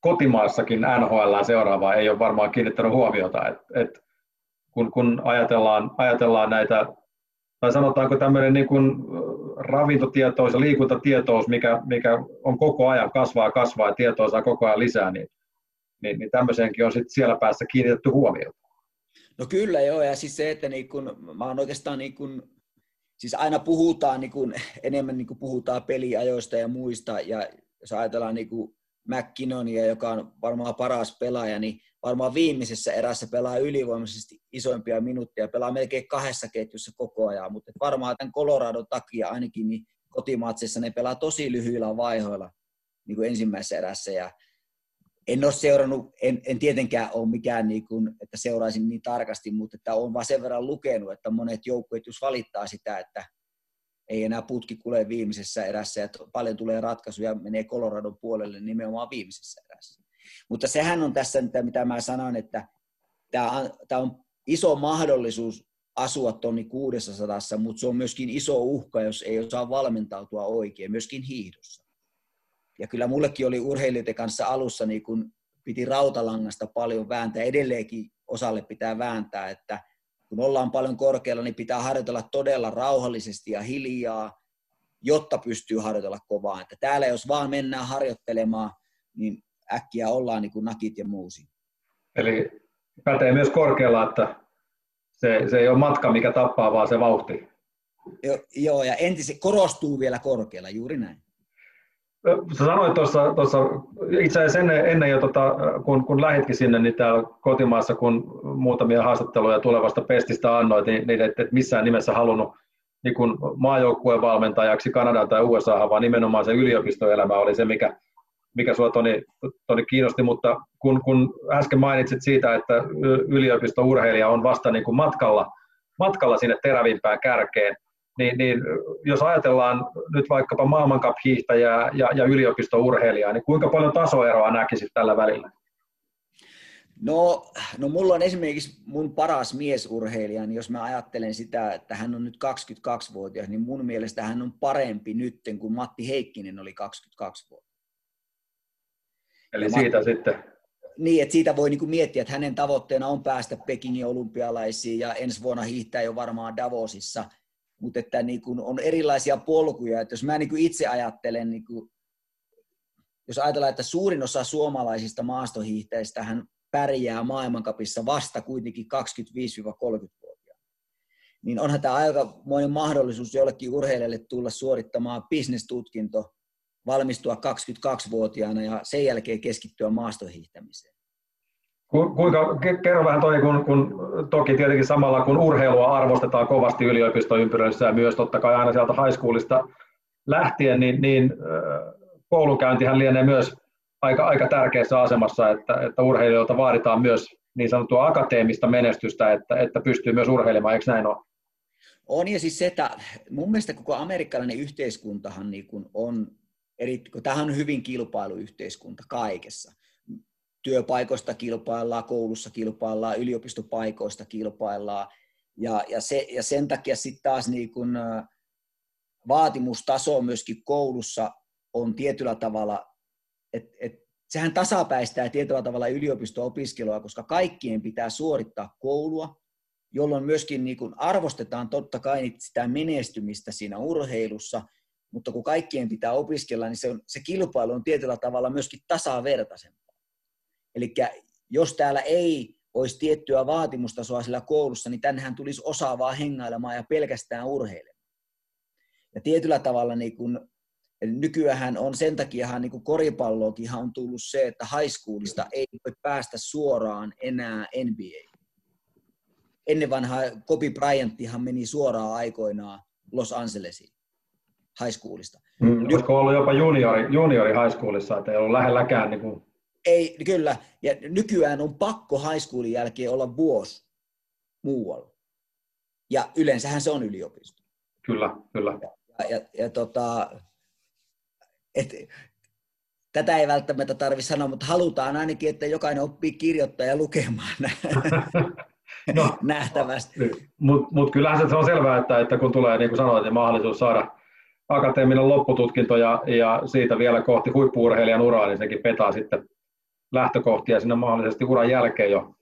kotimaassakin NHL seuraavaa ei ole varmaan kiinnittänyt huomiota, että et kun, kun ajatellaan, ajatellaan näitä, tai sanotaanko tämmöinen niin kuin ravintotietos ja liikuntatietous, mikä, mikä on koko ajan kasvaa ja kasvaa ja tietoa saa koko ajan lisää, niin, niin, niin tämmöiseenkin on sitten siellä päässä kiinnitetty huomiota. No kyllä joo, ja siis se, että niin kun, mä oon oikeastaan niin kun, siis aina puhutaan niin kun, enemmän niin kun puhutaan peliajoista ja muista, ja jos ajatellaan niin kun McKinnonia, joka on varmaan paras pelaaja, niin varmaan viimeisessä erässä pelaa ylivoimaisesti isoimpia minuutteja, pelaa melkein kahdessa ketjussa koko ajan, mutta varmaan tämän Coloradon takia ainakin niin kotimaatsissa ne pelaa tosi lyhyillä vaihoilla niin kuin ensimmäisessä erässä, ja en ole seurannut, en, en tietenkään ole mikään, niin kuin, että seuraisin niin tarkasti, mutta että olen vaan sen verran lukenut, että monet joukkueet just valittaa sitä, että ei enää putki kule viimeisessä erässä ja paljon tulee ratkaisuja, menee Coloradon puolelle nimenomaan viimeisessä erässä. Mutta sehän on tässä, mitä mä sanoin, että tämä on, tämä on iso mahdollisuus asua tonni 600, mutta se on myöskin iso uhka, jos ei osaa valmentautua oikein, myöskin hiihdossa. Ja kyllä mullekin oli urheilijoiden kanssa alussa, niin kun piti rautalangasta paljon vääntää, edelleenkin osalle pitää vääntää, että – kun ollaan paljon korkealla, niin pitää harjoitella todella rauhallisesti ja hiljaa, jotta pystyy harjoitella kovaa. Että täällä jos vaan mennään harjoittelemaan, niin äkkiä ollaan niin kuin nakit ja muusi. Eli pätee myös korkealla, että se, se ei ole matka, mikä tappaa, vaan se vauhti. Jo, joo, ja entisen korostuu vielä korkealla, juuri näin. Sä sanoit tuossa, tuossa itse asiassa ennen, ennen jo, tota, kun, kun lähitkin sinne, niin täällä kotimaassa, kun muutamia haastatteluja tulevasta pestistä annoit, niin, niin et, et missään nimessä halunnut niin kun maajoukkueen valmentajaksi Kanadaan tai USA, vaan nimenomaan se yliopistoelämä oli se, mikä, mikä sinua Toni, Toni kiinnosti, mutta kun, kun äsken mainitsit siitä, että yliopistourheilija on vasta niin kuin matkalla, matkalla sinne terävimpään kärkeen, niin, niin jos ajatellaan nyt vaikkapa maailmankap-hiihtäjää ja, ja yliopistourheilijaa, niin kuinka paljon tasoeroa näkisit tällä välillä? No, no mulla on esimerkiksi mun paras miesurheilija, niin jos mä ajattelen sitä, että hän on nyt 22-vuotias, niin mun mielestä hän on parempi nytten kuin Matti Heikkinen oli 22 vuotta. Eli siitä Matti, sitten? Niin, että siitä voi niinku miettiä, että hänen tavoitteena on päästä Pekingin olympialaisiin ja ensi vuonna hiihtää jo varmaan Davosissa – mutta että niin kuin on erilaisia polkuja. Että jos mä niin kuin itse ajattelen, niin kuin, jos ajatellaan, että suurin osa suomalaisista maastohiihtäjistä hän pärjää maailmankapissa vasta kuitenkin 25-30-vuotiaana, niin onhan tämä aika monen mahdollisuus jollekin urheilijalle tulla suorittamaan bisnestutkinto, valmistua 22-vuotiaana ja sen jälkeen keskittyä maastohiihtämiseen. Kuinka, kerro vähän toi, kun, kun toki tietenkin samalla kun urheilua arvostetaan kovasti yliopistoympyröissä ja myös totta kai aina sieltä high schoolista lähtien, niin, niin koulunkäyntihän lienee myös aika, aika tärkeässä asemassa, että, että urheilijoilta vaaditaan myös niin sanottua akateemista menestystä, että, että pystyy myös urheilemaan, eikö näin ole? On ja siis se, että mun mielestä koko amerikkalainen yhteiskuntahan niin kuin on, eri, kun tämähän on hyvin kilpailuyhteiskunta kaikessa. Työpaikoista kilpaillaan, koulussa kilpaillaan, yliopistopaikoista kilpaillaan, ja, ja, se, ja sen takia sitten taas niin kuin, vaatimustaso myöskin koulussa on tietyllä tavalla, että et, sehän tasapäistää tietyllä tavalla yliopisto-opiskelua, koska kaikkien pitää suorittaa koulua, jolloin myöskin niin kuin arvostetaan totta kai sitä menestymistä siinä urheilussa, mutta kun kaikkien pitää opiskella, niin se, on, se kilpailu on tietyllä tavalla myöskin tasavertaisempaa. Eli jos täällä ei olisi tiettyä vaatimustasoa sillä koulussa, niin tännehän tulisi osaavaa hengailemaan ja pelkästään urheilemaan. Ja tietyllä tavalla niin kun, nykyään on sen takia niin koripalloakin on tullut se, että high schoolista ei voi päästä suoraan enää NBA. Ennen vanhaa Kobe Bryanttihan meni suoraan aikoinaan Los Angelesiin high schoolista. Mm, olisiko ollut jopa juniori, juniori high schoolissa, että ei ollut lähelläkään niin kuin ei, kyllä. Ja nykyään on pakko high schoolin jälkeen olla vuosi muualla. Ja yleensähän se on yliopisto. Kyllä, kyllä. Ja, ja, ja tota, et, tätä ei välttämättä tarvitse sanoa, mutta halutaan ainakin, että jokainen oppii kirjoittaa ja lukemaan *laughs* no, *laughs* nähtävästi. Mutta mut kyllähän se on selvää, että, että kun tulee, niin kuin sanoit, niin mahdollisuus saada akateeminen loppututkinto ja, ja siitä vielä kohti huippuurheilijan uraa, niin sekin petaa sitten lähtökohtia sinne mahdollisesti uran jälkeen jo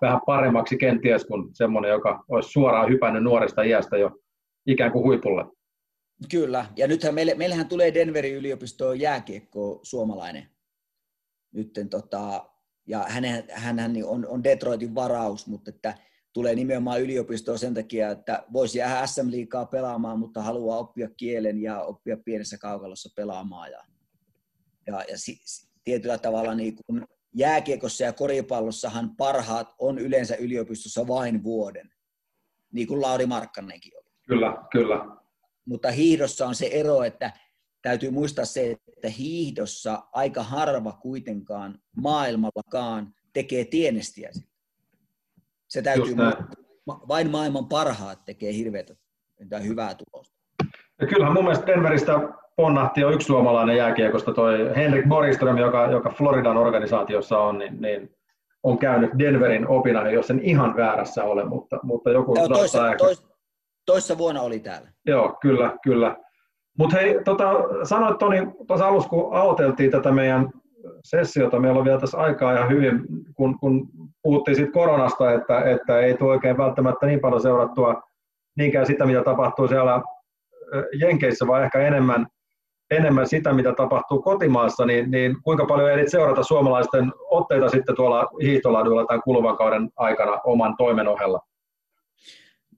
vähän paremmaksi kenties kuin semmoinen, joka olisi suoraan hypännyt nuoresta iästä jo ikään kuin huipulle. Kyllä, ja nythän meille, meillähän tulee Denverin yliopistoon jääkiekko suomalainen. Nytten, tota, ja hänen, hänhän on, on Detroitin varaus, mutta että tulee nimenomaan yliopistoon sen takia, että voisi jäädä SM-liikaa pelaamaan, mutta haluaa oppia kielen ja oppia pienessä kaukalossa pelaamaan. Ja, ja, ja si, tietyllä tavalla niin kuin jääkiekossa ja koripallossahan parhaat on yleensä yliopistossa vain vuoden, niin kuin Lauri Markkanenkin oli. Kyllä, kyllä. Mutta hiihdossa on se ero, että täytyy muistaa se, että hiihdossa aika harva kuitenkaan maailmallakaan tekee tienestiä. Se täytyy muistaa. Vain maailman parhaat tekee hirveätä hyvää tulosta. Ja kyllähän mun mielestä Denveristä ponnahti jo yksi suomalainen jääkiekosta, toi Henrik Boriström, joka, joka Floridan organisaatiossa on, niin, niin on käynyt Denverin opina, jos en ihan väärässä ole, mutta, mutta joku Joo, toissa, ehkä... tois, toissa vuonna oli täällä. Joo, kyllä, kyllä. Mutta hei, tota, sanoit Toni tuossa alussa, kun aloiteltiin tätä meidän sessiota, meillä on vielä tässä aikaa ihan hyvin, kun, kun puhuttiin siitä koronasta, että, että ei tule oikein välttämättä niin paljon seurattua niinkään sitä, mitä tapahtuu siellä Jenkeissä, vaan ehkä enemmän enemmän sitä, mitä tapahtuu kotimaassa, niin, niin kuinka paljon ehdit seurata suomalaisten otteita sitten tuolla hiihtoladuilla tämän kuluvan kauden aikana oman toimen ohella?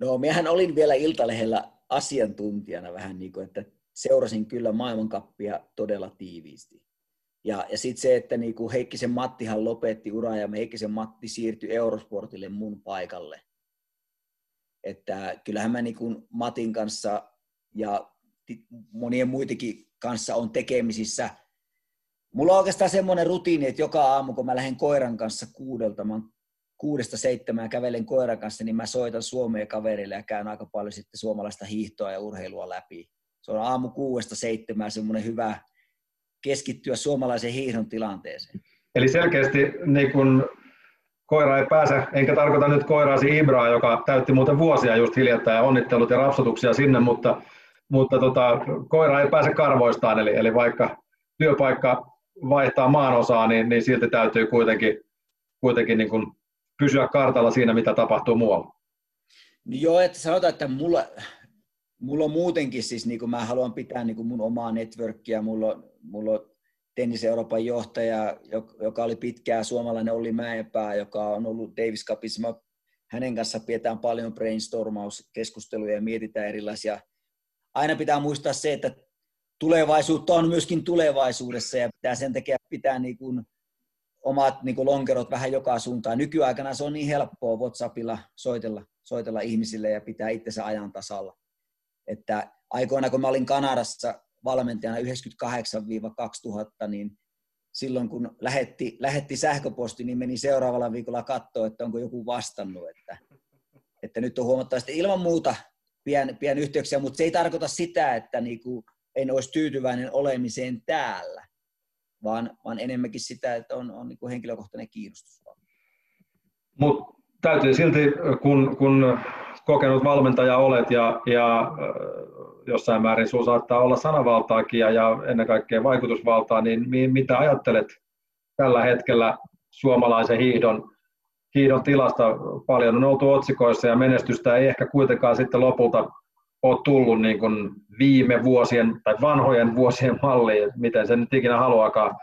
No, miehän olin vielä Iltalehdellä asiantuntijana vähän niin kuin, että seurasin kyllä maailmankappia todella tiiviisti. Ja, ja sitten se, että niin kuin Heikkisen Mattihan lopetti uraa ja Heikkisen Matti siirtyi Eurosportille mun paikalle. Että kyllähän mä niin kuin Matin kanssa ja monien muitakin kanssa on tekemisissä. Mulla on oikeastaan semmoinen rutiini, että joka aamu, kun mä lähden koiran kanssa kuudelta, mä kuudesta seitsemään kävelen koiran kanssa, niin mä soitan Suomeen kaverille ja käyn aika paljon sitten suomalaista hiihtoa ja urheilua läpi. Se on aamu kuudesta seitsemään semmoinen hyvä keskittyä suomalaisen hiihdon tilanteeseen. Eli selkeästi niin kun koira ei pääse, enkä tarkoita nyt koiraasi Ibraa, joka täytti muuten vuosia just hiljattain ja onnittelut ja rapsutuksia sinne, mutta mutta tota, koira ei pääse karvoistaan, eli, eli vaikka työpaikka vaihtaa maanosaa, niin, niin silti täytyy kuitenkin, kuitenkin niin kuin pysyä kartalla siinä, mitä tapahtuu muualla. No joo, että sanotaan, että mulla, mulla on muutenkin siis, niin kuin mä haluan pitää niin kuin mun omaa networkia, mulla mulla on tennis Euroopan johtaja, joka oli pitkään suomalainen Olli Mäenpää, joka on ollut Davis Cupissa. Hänen kanssa pidetään paljon brainstormauskeskusteluja ja mietitään erilaisia aina pitää muistaa se, että tulevaisuutta on myöskin tulevaisuudessa ja pitää sen takia pitää niin kuin omat niin kuin lonkerot vähän joka suuntaan. Nykyaikana se on niin helppoa WhatsAppilla soitella, soitella ihmisille ja pitää itsensä ajan tasalla. Että aikoina kun mä olin Kanadassa valmentajana 98-2000, niin silloin kun lähetti, lähetti sähköposti, niin meni seuraavalla viikolla katsoa, että onko joku vastannut. Että, että nyt on huomattavasti ilman muuta pien, pien yhteyksiä, mutta se ei tarkoita sitä, että niinku en olisi tyytyväinen olemiseen täällä, vaan, vaan enemmänkin sitä, että on, on niinku henkilökohtainen kiinnostus. Mutta täytyy silti, kun, kun kokenut valmentaja olet ja, ja jossain määrin sinulla saattaa olla sanavaltaakin ja, ja ennen kaikkea vaikutusvaltaa, niin mitä ajattelet tällä hetkellä suomalaisen hiihdon, hiihdon tilasta? Paljon on oltu otsikoissa ja menestystä ei ehkä kuitenkaan sitten lopulta ole tullut niin kuin viime vuosien tai vanhojen vuosien malliin, miten se nyt ikinä haluakaan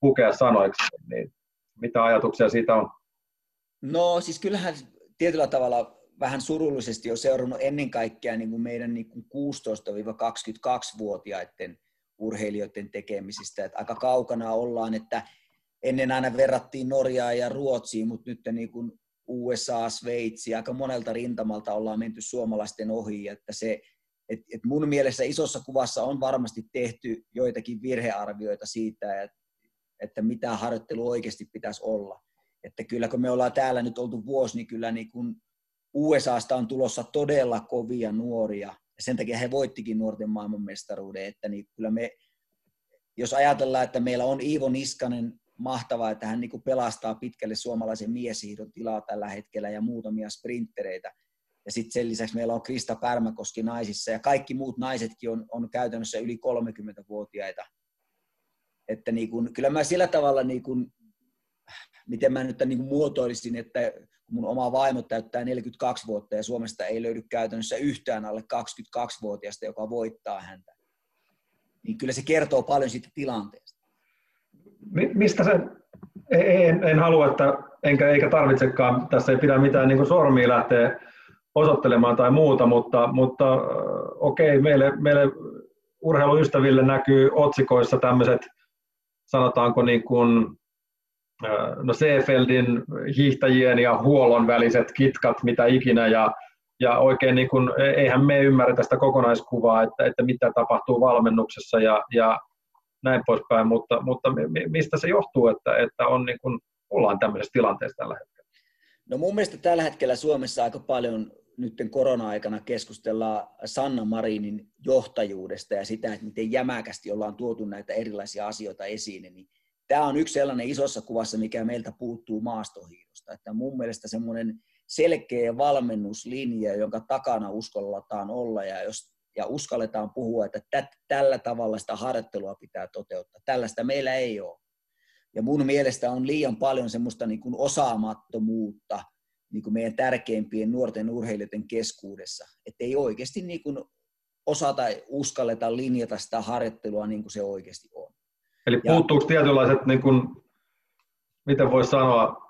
pukea sanoiksi. Niin mitä ajatuksia siitä on? No siis kyllähän tietyllä tavalla vähän surullisesti on seurannut ennen kaikkea niin kuin meidän niin kuin 16-22-vuotiaiden urheilijoiden tekemisistä. Että aika kaukana ollaan, että ennen aina verrattiin Norjaa ja Ruotsiin, mutta nyt niin kuin USA, Sveitsi, aika monelta rintamalta ollaan menty suomalaisten ohi. Että se, et, et mun mielestä isossa kuvassa on varmasti tehty joitakin virhearvioita siitä, että, että mitä harjoittelu oikeasti pitäisi olla. Että kyllä kun me ollaan täällä nyt oltu vuosi, niin kyllä niin kuin USAsta on tulossa todella kovia nuoria, ja sen takia he voittikin nuorten maailmanmestaruuden, että niin kyllä me, jos ajatellaan, että meillä on Iivo Niskanen, mahtavaa, että hän niin pelastaa pitkälle suomalaisen mieshiidon tilaa tällä hetkellä ja muutamia sprinttereitä. Ja sitten sen lisäksi meillä on Krista Pärmäkoski naisissa ja kaikki muut naisetkin on, on käytännössä yli 30-vuotiaita. Että niin kun, kyllä mä sillä tavalla, niin kun, miten mä nyt niin muotoilisin, että mun oma vaimo täyttää 42 vuotta ja Suomesta ei löydy käytännössä yhtään alle 22-vuotiaasta, joka voittaa häntä. Niin kyllä se kertoo paljon siitä tilanteesta. Mistä se, en, en halua, että enkä, eikä tarvitsekaan, tässä ei pidä mitään niin sormia lähteä osoittelemaan tai muuta, mutta, mutta okei, okay, meille, meille urheiluystäville näkyy otsikoissa tämmöiset, sanotaanko niin kuin no Seefeldin hiihtäjien ja huollon väliset kitkat, mitä ikinä, ja, ja oikein niin kuin, e, eihän me ymmärrä tästä kokonaiskuvaa, että, että mitä tapahtuu valmennuksessa ja, ja näin poispäin, mutta, mutta mistä se johtuu, että, että on niin kuin, ollaan tämmöisessä tilanteessa tällä hetkellä? No mun mielestä tällä hetkellä Suomessa aika paljon nyt korona-aikana keskustellaan Sanna Marinin johtajuudesta ja sitä, että miten jämäkästi ollaan tuotu näitä erilaisia asioita esiin, niin tämä on yksi sellainen isossa kuvassa, mikä meiltä puuttuu maastohiidosta. Että mun mielestä semmoinen selkeä valmennuslinja, jonka takana uskalletaan olla ja, jos, ja uskalletaan puhua, että tät, tällä tavalla sitä harjoittelua pitää toteuttaa. Tällaista meillä ei ole. Ja mun mielestä on liian paljon semmoista niin kuin osaamattomuutta niin kuin meidän tärkeimpien nuorten urheilijoiden keskuudessa. Että ei oikeasti niin kuin osata uskalleta linjata sitä harjoittelua niin kuin se oikeasti on. Eli puuttuuko tietynlaiset, niin kuin, miten voisi sanoa,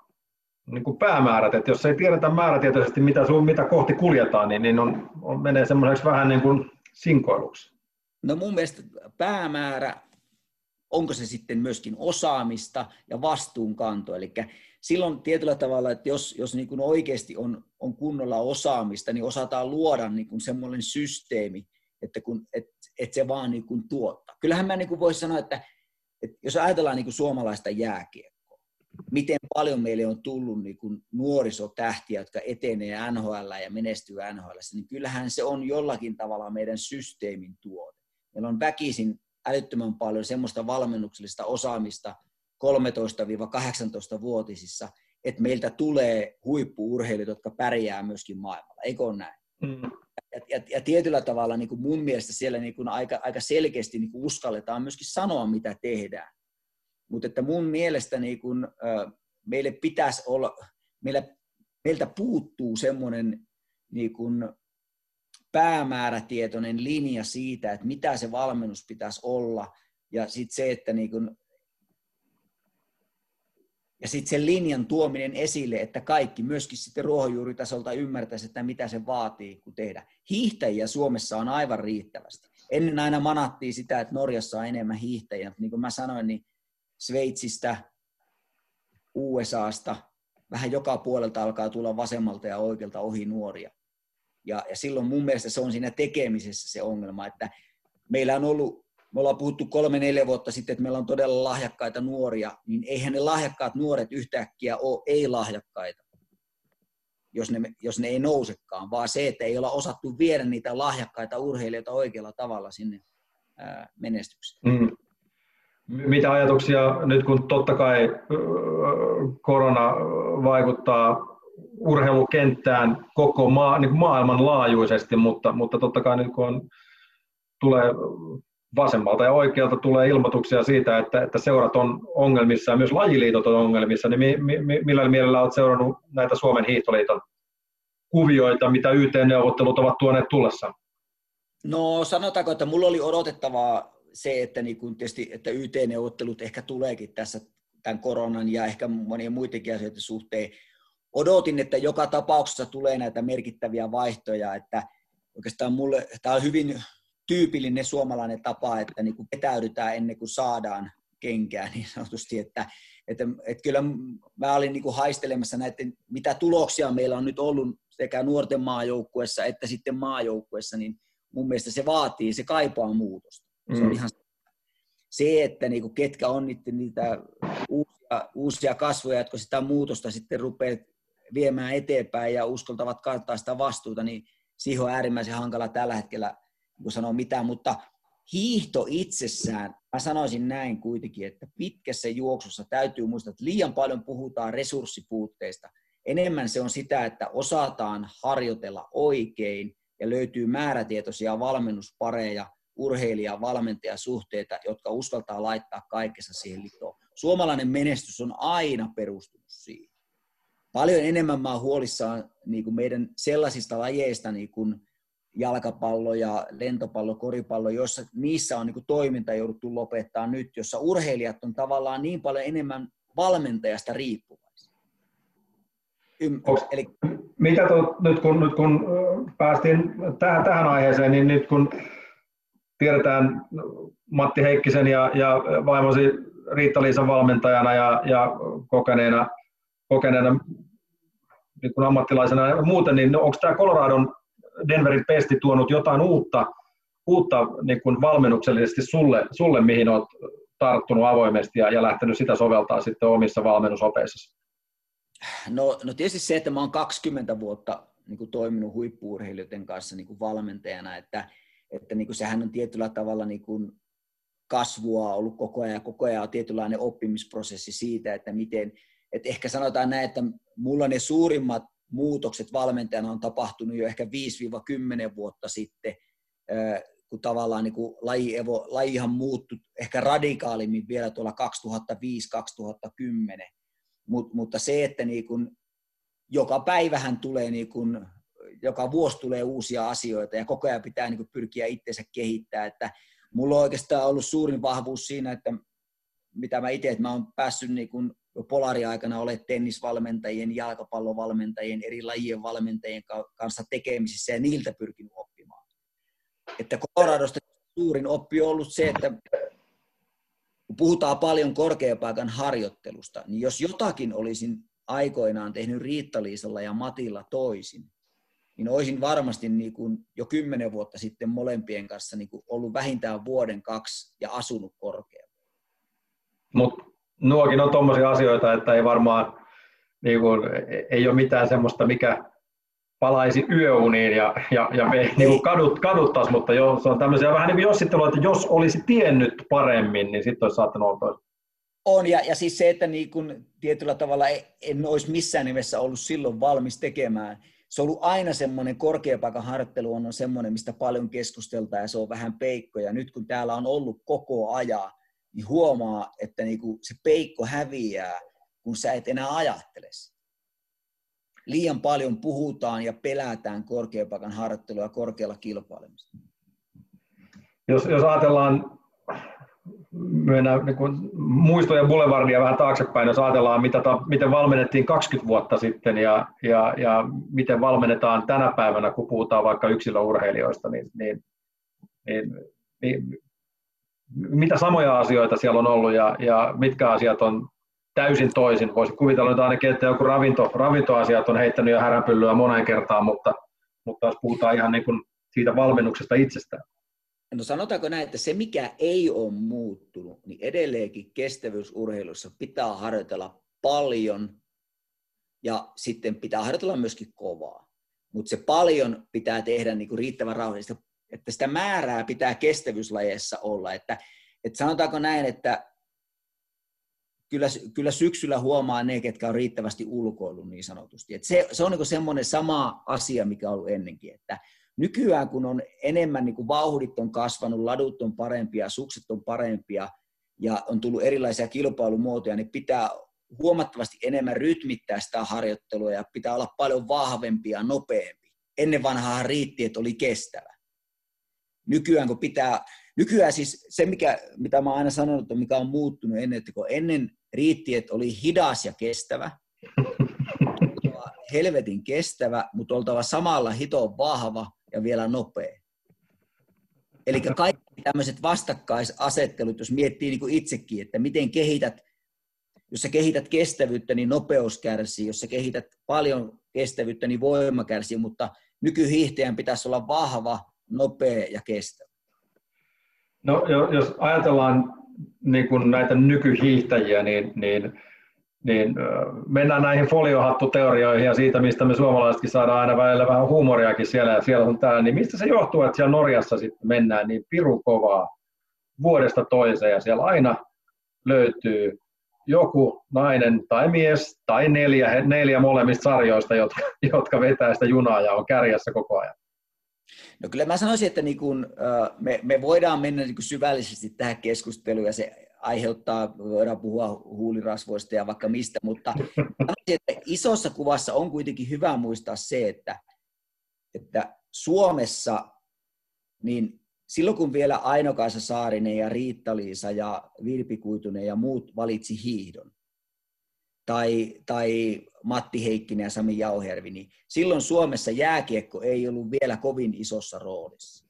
niin kuin päämäärät, että jos ei tiedetä määrätietoisesti, mitä, sun, mitä kohti kuljetaan, niin, niin on, on, menee semmoiseksi vähän niin kuin sinkoiluksi. No mun mielestä päämäärä, onko se sitten myöskin osaamista ja vastuunkanto, eli silloin tietyllä tavalla, että jos, jos niin kuin oikeasti on, on kunnolla osaamista, niin osataan luoda niin kuin semmoinen systeemi, että, kun, että, että se vaan niin kuin tuottaa. Kyllähän mä niin kuin voisi sanoa, että että jos ajatellaan niin kuin suomalaista jääkiekkoa, miten paljon meille on tullut niin kuin nuorisotähtiä, jotka etenee NHL ja menestyy NHL, niin kyllähän se on jollakin tavalla meidän systeemin tuote. Meillä on väkisin älyttömän paljon semmoista valmennuksellista osaamista 13-18-vuotisissa, että meiltä tulee huippuurheilijat, jotka pärjää myöskin maailmalla. Eikö ole näin? Mm ja, ja, ja tietyllä tavalla niin kuin mun mielestä siellä niin kuin aika, aika selkeästi niin kuin uskalletaan myöskin sanoa, mitä tehdään. Mutta että mun mielestä niin kuin, meille pitäisi olla, meillä, meiltä puuttuu semmoinen niin kuin päämäärätietoinen linja siitä, että mitä se valmennus pitäisi olla, ja sitten se, että niin kuin ja sitten sen linjan tuominen esille, että kaikki myöskin sitten ruohonjuuritasolta ymmärtäisi, että mitä se vaatii, kun tehdä. Hiihtäjiä Suomessa on aivan riittävästi. Ennen aina manattiin sitä, että Norjassa on enemmän hiihtäjiä. Niin kuin mä sanoin, niin Sveitsistä, USAsta, vähän joka puolelta alkaa tulla vasemmalta ja oikealta ohi nuoria. Ja, ja silloin mun mielestä se on siinä tekemisessä se ongelma, että meillä on ollut me ollaan puhuttu kolme-neljä vuotta sitten, että meillä on todella lahjakkaita nuoria, niin eihän ne lahjakkaat nuoret yhtäkkiä ole ei-lahjakkaita, jos ne, jos ne ei nousekaan, vaan se, että ei olla osattu viedä niitä lahjakkaita urheilijoita oikealla tavalla sinne menestykseen. Mm. Mitä ajatuksia nyt, kun totta kai korona vaikuttaa urheilukenttään koko maa, niin kuin maailmanlaajuisesti, mutta, mutta totta kai nyt kun on, tulee vasemmalta ja oikealta tulee ilmoituksia siitä, että, että seurat on ongelmissa ja myös lajiliitot on ongelmissa, niin mi, mi, millä mielellä olet seurannut näitä Suomen hiihtoliiton kuvioita, mitä YT-neuvottelut ovat tuoneet tullessaan? No sanotaanko, että mulla oli odotettavaa se, että, niin kun tietysti, että YT-neuvottelut ehkä tuleekin tässä tämän koronan ja ehkä monien muidenkin asioiden suhteen. Odotin, että joka tapauksessa tulee näitä merkittäviä vaihtoja, että oikeastaan mulle tämä on hyvin tyypillinen suomalainen tapa, että niin kuin vetäydytään ennen kuin saadaan kenkää niin sanotusti, että, että, että kyllä mä olin niin kuin haistelemassa näiden, mitä tuloksia meillä on nyt ollut sekä nuorten maajoukkuessa että sitten maajoukkuessa, niin mun mielestä se vaatii, se kaipaa muutosta. Se on mm. ihan se, että niin kuin ketkä on niitä, niitä uusia, uusia kasvoja, jotka sitä muutosta sitten rupeaa viemään eteenpäin ja uskaltavat kantaa sitä vastuuta, niin siihen on äärimmäisen hankala tällä hetkellä niin sanoa mitään, mutta hiihto itsessään, mä sanoisin näin kuitenkin, että pitkässä juoksussa täytyy muistaa, että liian paljon puhutaan resurssipuutteista. Enemmän se on sitä, että osataan harjoitella oikein ja löytyy määrätietoisia valmennuspareja, urheilija-valmentajasuhteita, jotka uskaltaa laittaa kaikessa siihen litoon. Suomalainen menestys on aina perustunut siihen. Paljon enemmän mä oon huolissaan niin kuin meidän sellaisista lajeista, niin kuin jalkapallo ja lentopallo, koripallo, jossa niissä on niin kuin toiminta jouduttu lopettaa nyt, jossa urheilijat on tavallaan niin paljon enemmän valmentajasta riippuvaisia. Ym- eli... Mitä tuot, nyt, kun, nyt kun päästiin tähän, tähän aiheeseen, niin nyt kun tiedetään Matti Heikkisen ja, ja vaimosi Riitta-Liisan valmentajana ja, ja kokeneena, kokeneena niin kuin ammattilaisena ja muuten, niin onko tämä Coloradon Denverin pesti tuonut jotain uutta, uutta niin kuin valmennuksellisesti sulle, sulle, mihin olet tarttunut avoimesti ja, ja lähtenyt sitä soveltaa sitten omissa valmennusopeissa? No, no tietysti se, että mä oon 20 vuotta niin kuin toiminut huippuurheilijoiden kanssa niin kuin valmentajana, että, että niin kuin sehän on tietyllä tavalla niin kuin kasvua ollut koko ajan ja koko ajan on tietynlainen oppimisprosessi siitä, että miten, että ehkä sanotaan näin, että mulla ne suurimmat muutokset valmentajana on tapahtunut jo ehkä 5-10 vuotta sitten, kun tavallaan niin kuin laji, evo, lajihan muuttui ehkä radikaalimmin vielä tuolla 2005-2010, Mut, mutta se, että niin kuin joka päivähän tulee, niin kuin, joka vuosi tulee uusia asioita ja koko ajan pitää niin kuin pyrkiä itsensä kehittää, että mulla on oikeastaan ollut suurin vahvuus siinä, että mitä mä itse, että mä oon päässyt niin kuin polariaikana olet tennisvalmentajien, jalkapallovalmentajien, eri lajien valmentajien kanssa tekemisissä ja niiltä pyrkinyt oppimaan. Että Coloradosta suurin oppi on ollut se, että kun puhutaan paljon korkeapaikan harjoittelusta, niin jos jotakin olisin aikoinaan tehnyt Riitta-Liisalla ja Matilla toisin, niin olisin varmasti niin kuin jo kymmenen vuotta sitten molempien kanssa niin kuin ollut vähintään vuoden kaksi ja asunut korkealla. Mutta nuokin on tuommoisia asioita, että ei varmaan niin kuin, ei ole mitään semmoista, mikä palaisi yöuniin ja, ja, ja me niin kuin kadut, kaduttaisi, mutta jo, se on tämmöisiä vähän niin kuin jossittelua, että jos olisi tiennyt paremmin, niin sitten olisi saattanut olla toista. On, ja, ja siis se, että niin kun tietyllä tavalla en olisi missään nimessä ollut silloin valmis tekemään. Se on ollut aina semmoinen korkeapaikan harjoittelu on semmoinen, mistä paljon keskusteltaan, ja se on vähän peikko. Ja nyt kun täällä on ollut koko ajan, niin huomaa, että niin kuin se peikko häviää, kun sä et enää ajattele Liian paljon puhutaan ja pelätään korkeapaikan harjoittelua ja korkealla kilpailemista. Jos, jos ajatellaan mennään niin kuin muistoja boulevardia vähän taaksepäin, jos ajatellaan, mitä ta, miten valmennettiin 20 vuotta sitten ja, ja, ja miten valmennetaan tänä päivänä, kun puhutaan vaikka yksilöurheilijoista, niin, niin, niin, niin mitä samoja asioita siellä on ollut ja, ja mitkä asiat on täysin toisin. Voisi kuvitella nyt ainakin, että joku ravinto, ravintoasiat on heittänyt jo häränpyllyä moneen kertaan, mutta, mutta jos puhutaan ihan niin kuin siitä valmennuksesta itsestään. No sanotaanko näin, että se mikä ei ole muuttunut, niin edelleenkin kestävyysurheilussa pitää harjoitella paljon ja sitten pitää harjoitella myöskin kovaa. Mutta se paljon pitää tehdä niin kuin riittävän rauhallista, että sitä määrää pitää kestävyyslajeissa olla. Että, että sanotaanko näin, että kyllä, kyllä syksyllä huomaa ne, ketkä on riittävästi ulkoillut niin sanotusti. Et se, se on niin semmoinen sama asia, mikä on ollut ennenkin, että nykyään kun on enemmän niin kuin vauhdit on kasvanut, ladut on parempia, sukset on parempia ja on tullut erilaisia kilpailumuotoja, niin pitää huomattavasti enemmän rytmittää sitä harjoittelua ja pitää olla paljon vahvempi ja nopeampi. Ennen vanhaa riitti, että oli kestävä. Nykyään kun pitää, nykyään siis se, mikä, mitä mä aina sanonut, mikä on muuttunut ennen, että kun ennen riitti, että oli hidas ja kestävä, *laughs* helvetin kestävä, mutta oltava samalla hito vahva ja vielä nopea. Eli kaikki tämmöiset vastakkaisasettelut, jos miettii niin kuin itsekin, että miten kehität, jos sä kehität kestävyyttä, niin nopeus kärsii, jos sä kehität paljon kestävyyttä, niin voima kärsii, mutta nykyhiihtäjän pitäisi olla vahva, nopea ja kestävä. No jos ajatellaan niin kuin näitä nykyhiihtäjiä, niin, niin niin mennään näihin foliohattuteorioihin ja siitä, mistä me suomalaisetkin saadaan aina välillä vähän huumoriakin siellä ja siellä on täällä, niin mistä se johtuu, että siellä Norjassa sitten mennään niin pirun kovaa vuodesta toiseen ja siellä aina löytyy joku nainen tai mies tai neljä, neljä molemmista sarjoista, jotka, jotka vetää sitä junaa ja on kärjessä koko ajan. No kyllä mä sanoisin, että niin kun, me, me voidaan mennä niin syvällisesti tähän keskusteluun ja se aiheuttaa, voidaan puhua huulirasvoista ja vaikka mistä, mutta isossa kuvassa on kuitenkin hyvä muistaa se, että, että Suomessa niin silloin kun vielä Aino-Kaisa Saarinen ja Riitta-Liisa ja Virpi Kuitunen ja muut valitsi hiihdon, tai, tai Matti Heikkinen ja Sami Jauhervi, niin silloin Suomessa jääkiekko ei ollut vielä kovin isossa roolissa.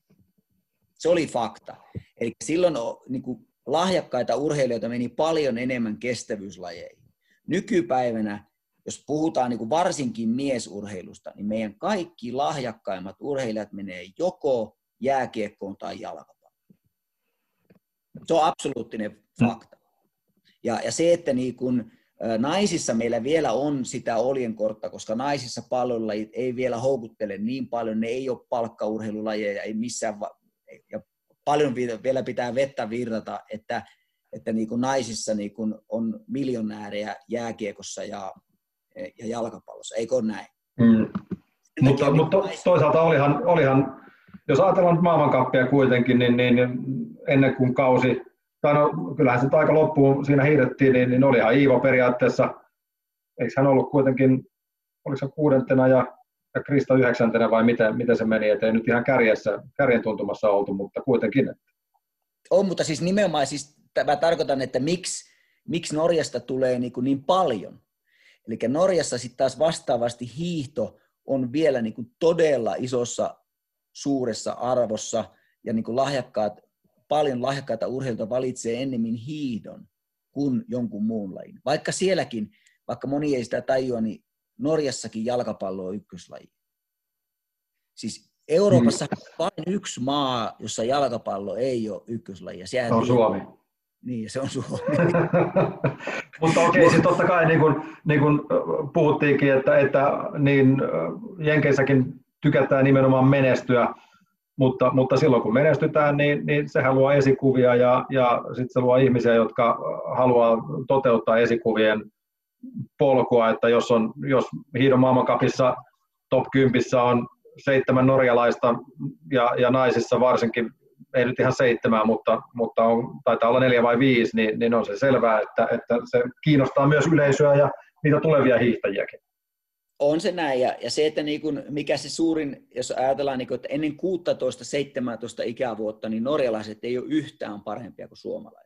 Se oli fakta. Eli silloin niin kuin, lahjakkaita urheilijoita meni paljon enemmän kestävyyslajeihin. Nykypäivänä, jos puhutaan niin kuin varsinkin miesurheilusta, niin meidän kaikki lahjakkaimmat urheilijat menee joko jääkiekkoon tai jalkapalloon. Se on absoluuttinen fakta. Ja, ja se, että niin kun, naisissa meillä vielä on sitä oljenkortta, koska naisissa pallolla ei vielä houkuttele niin paljon, ne ei ole palkkaurheilulajeja, ei missään, va- ja paljon vielä pitää vettä virrata, että, että niin kuin naisissa niin kuin on miljonäärejä jääkiekossa ja, ja jalkapallossa, eikö ole näin? Mm. Mutta, mutta toisaalta olihan, olihan, jos ajatellaan maailmankappia kuitenkin, niin, niin ennen kuin kausi, tai no, kyllähän se aika loppuun siinä hiidettiin, niin, niin olihan Iivo periaatteessa, eikö hän ollut kuitenkin, oliko se kuudentena ja ja Krista yhdeksäntenä vai miten, miten se meni, ettei nyt ihan kärjessä, kärjen tuntumassa oltu, mutta kuitenkin. On, mutta siis nimenomaan siis mä tarkoitan, että miksi, miksi Norjasta tulee niin, niin paljon. Eli Norjassa sitten taas vastaavasti hiihto on vielä niin kuin todella isossa suuressa arvossa ja niin kuin lahjakkaat, paljon lahjakkaita urheilijoita valitsee ennemmin hiidon kuin jonkun muun lajin. Vaikka sielläkin, vaikka moni ei sitä tajua, niin Norjassakin jalkapallo on ykköslaji. Siis Euroopassa mm. vain yksi maa, jossa jalkapallo ei ole ykköslaji. se on Suomi. Niin, se on Suomi. Mutta okei, siis totta kai niin kuin, niin kuin puhuttiinkin, että, että niin Jenkeissäkin tykätään nimenomaan menestyä, mutta, mutta silloin kun menestytään, niin, niin sehän luo esikuvia ja, ja sitten se luo ihmisiä, jotka haluaa toteuttaa esikuvien polkua, että jos, on, jos hiidon maailmankapissa top 10 on seitsemän norjalaista ja, ja naisissa varsinkin, ei nyt ihan seitsemää, mutta, mutta on, taitaa olla neljä vai viisi, niin, niin on se selvää, että, että se kiinnostaa myös yleisöä ja niitä tulevia hiihtäjiäkin. On se näin, ja, ja se, että niin kun, mikä se suurin, jos ajatellaan, niin kun, että ennen 16-17 ikävuotta, niin norjalaiset ei ole yhtään parempia kuin suomalaiset.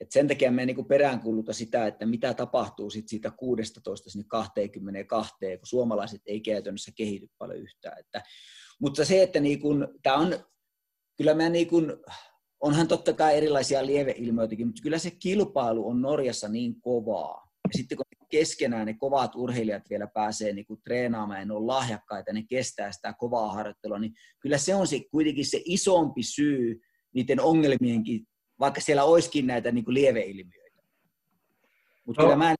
Et sen takia me niin peräänkuuluta sitä, että mitä tapahtuu sit siitä 16 sinne 22, kun suomalaiset ei käytännössä kehity paljon yhtään. Että, mutta se, että niin kun, tää on, kyllä mä niin kun, onhan totta kai erilaisia lieveilmiöitäkin, mutta kyllä se kilpailu on Norjassa niin kovaa. Ja sitten kun keskenään ne kovat urheilijat vielä pääsee niin treenaamaan ja ne on lahjakkaita, ne kestää sitä kovaa harjoittelua, niin kyllä se on se, kuitenkin se isompi syy niiden ongelmienkin, vaikka siellä olisikin näitä niin kuin lieveilmiöitä. Mutta no. kyllä mä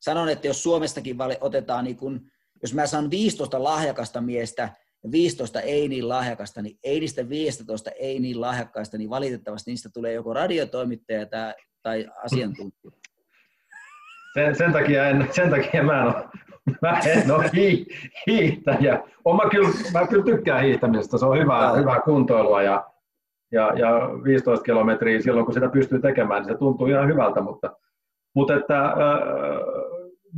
sanon, että jos Suomestakin otetaan, niin kun, jos mä saan 15 lahjakasta miestä ja 15 ei niin lahjakasta, niin ei niistä 15 ei niin lahjakkaista, niin valitettavasti niistä tulee joko radiotoimittaja tai, tai asiantuntija. *laughs* Sen, sen, takia en, sen takia mä en ole, mä en ole hi, hiihtäjä. Oma kyllä, mä kyllä tykkään hiihtämisestä, se on hyvää, hyvää kuntoilua ja, ja, ja 15 kilometriä silloin, kun sitä pystyy tekemään, niin se tuntuu ihan hyvältä, mutta, mutta että, äh,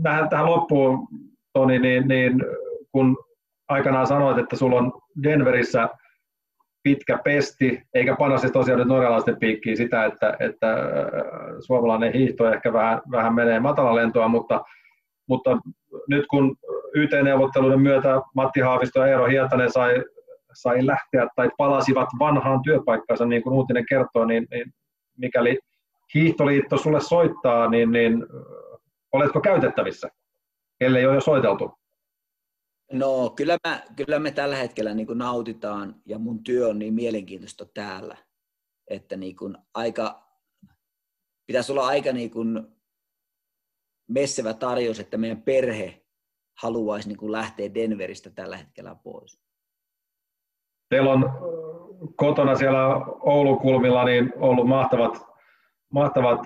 tähän, tähän loppuun, Toni, niin, niin kun aikanaan sanoit, että sulla on Denverissä pitkä pesti, eikä panna siis tosiaan nyt norjalaisten piikkiin sitä, että, että suomalainen hiihto ehkä vähän, vähän menee matalalentoa, mutta, mutta nyt kun YT-neuvotteluiden myötä Matti Haavisto ja Eero Hietanen sai, sai lähteä tai palasivat vanhaan työpaikkaansa, niin kuin uutinen kertoo, niin, niin mikäli Hiihtoliitto sulle soittaa, niin, niin oletko käytettävissä, ellei ole jo soiteltu? No kyllä, mä, kyllä me tällä hetkellä niin kuin nautitaan ja mun työ on niin mielenkiintoista täällä, että niin kuin aika, pitäisi olla aika niin kuin messevä tarjous, että meidän perhe haluaisi niin kuin lähteä Denveristä tällä hetkellä pois. Teillä on kotona siellä Oulun kulmilla niin ollut mahtavat mahtavat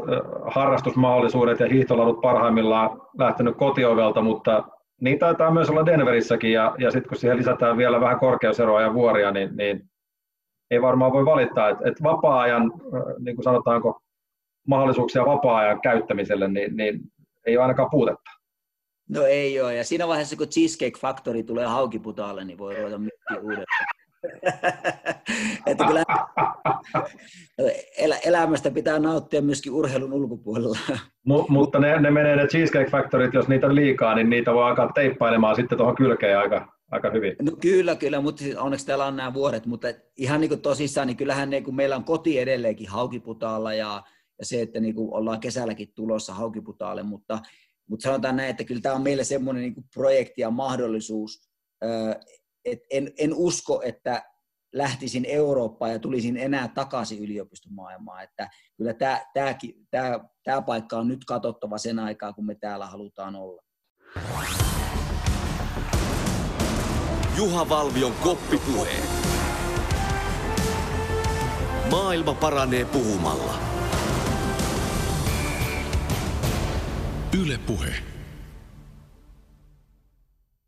harrastusmahdollisuudet ja hiihtoladut parhaimmillaan lähtenyt kotiovelta, mutta niin taitaa myös olla Denverissäkin ja, ja sitten kun siihen lisätään vielä vähän korkeuseroa ja vuoria, niin, niin ei varmaan voi valittaa, että et vapaa-ajan, niin kuin sanotaanko, mahdollisuuksia vapaa-ajan käyttämiselle, niin, niin ei ole ainakaan puutetta. No ei ole, ja siinä vaiheessa kun Cheesecake Factory tulee haukiputaalle, niin voi ruveta miettimään uudelleen. *laughs* että kyllä elä, elämästä pitää nauttia myöskin urheilun ulkopuolella. *laughs* M- mutta ne, ne menee ne Cheesecake Factorit, jos niitä on liikaa, niin niitä voi alkaa teippailemaan sitten tuohon kylkeen aika, aika hyvin. No kyllä, kyllä, mutta siis onneksi täällä on nämä vuodet, mutta ihan niin kuin tosissaan, niin kyllähän niin kuin meillä on koti edelleenkin haukiputaalla ja, ja se, että niin kuin ollaan kesälläkin tulossa haukiputaalle, mutta, mutta sanotaan näin, että kyllä tämä on meille semmoinen niin kuin projekti ja mahdollisuus, et en, en usko, että lähtisin Eurooppaan ja tulisin enää takaisin yliopistomaailmaan. Että kyllä tämä, tämä, tämä, tämä paikka on nyt katsottava sen aikaa, kun me täällä halutaan olla. Juha Valvion koppipuhe. Maailma paranee puhumalla. Yle Puhe.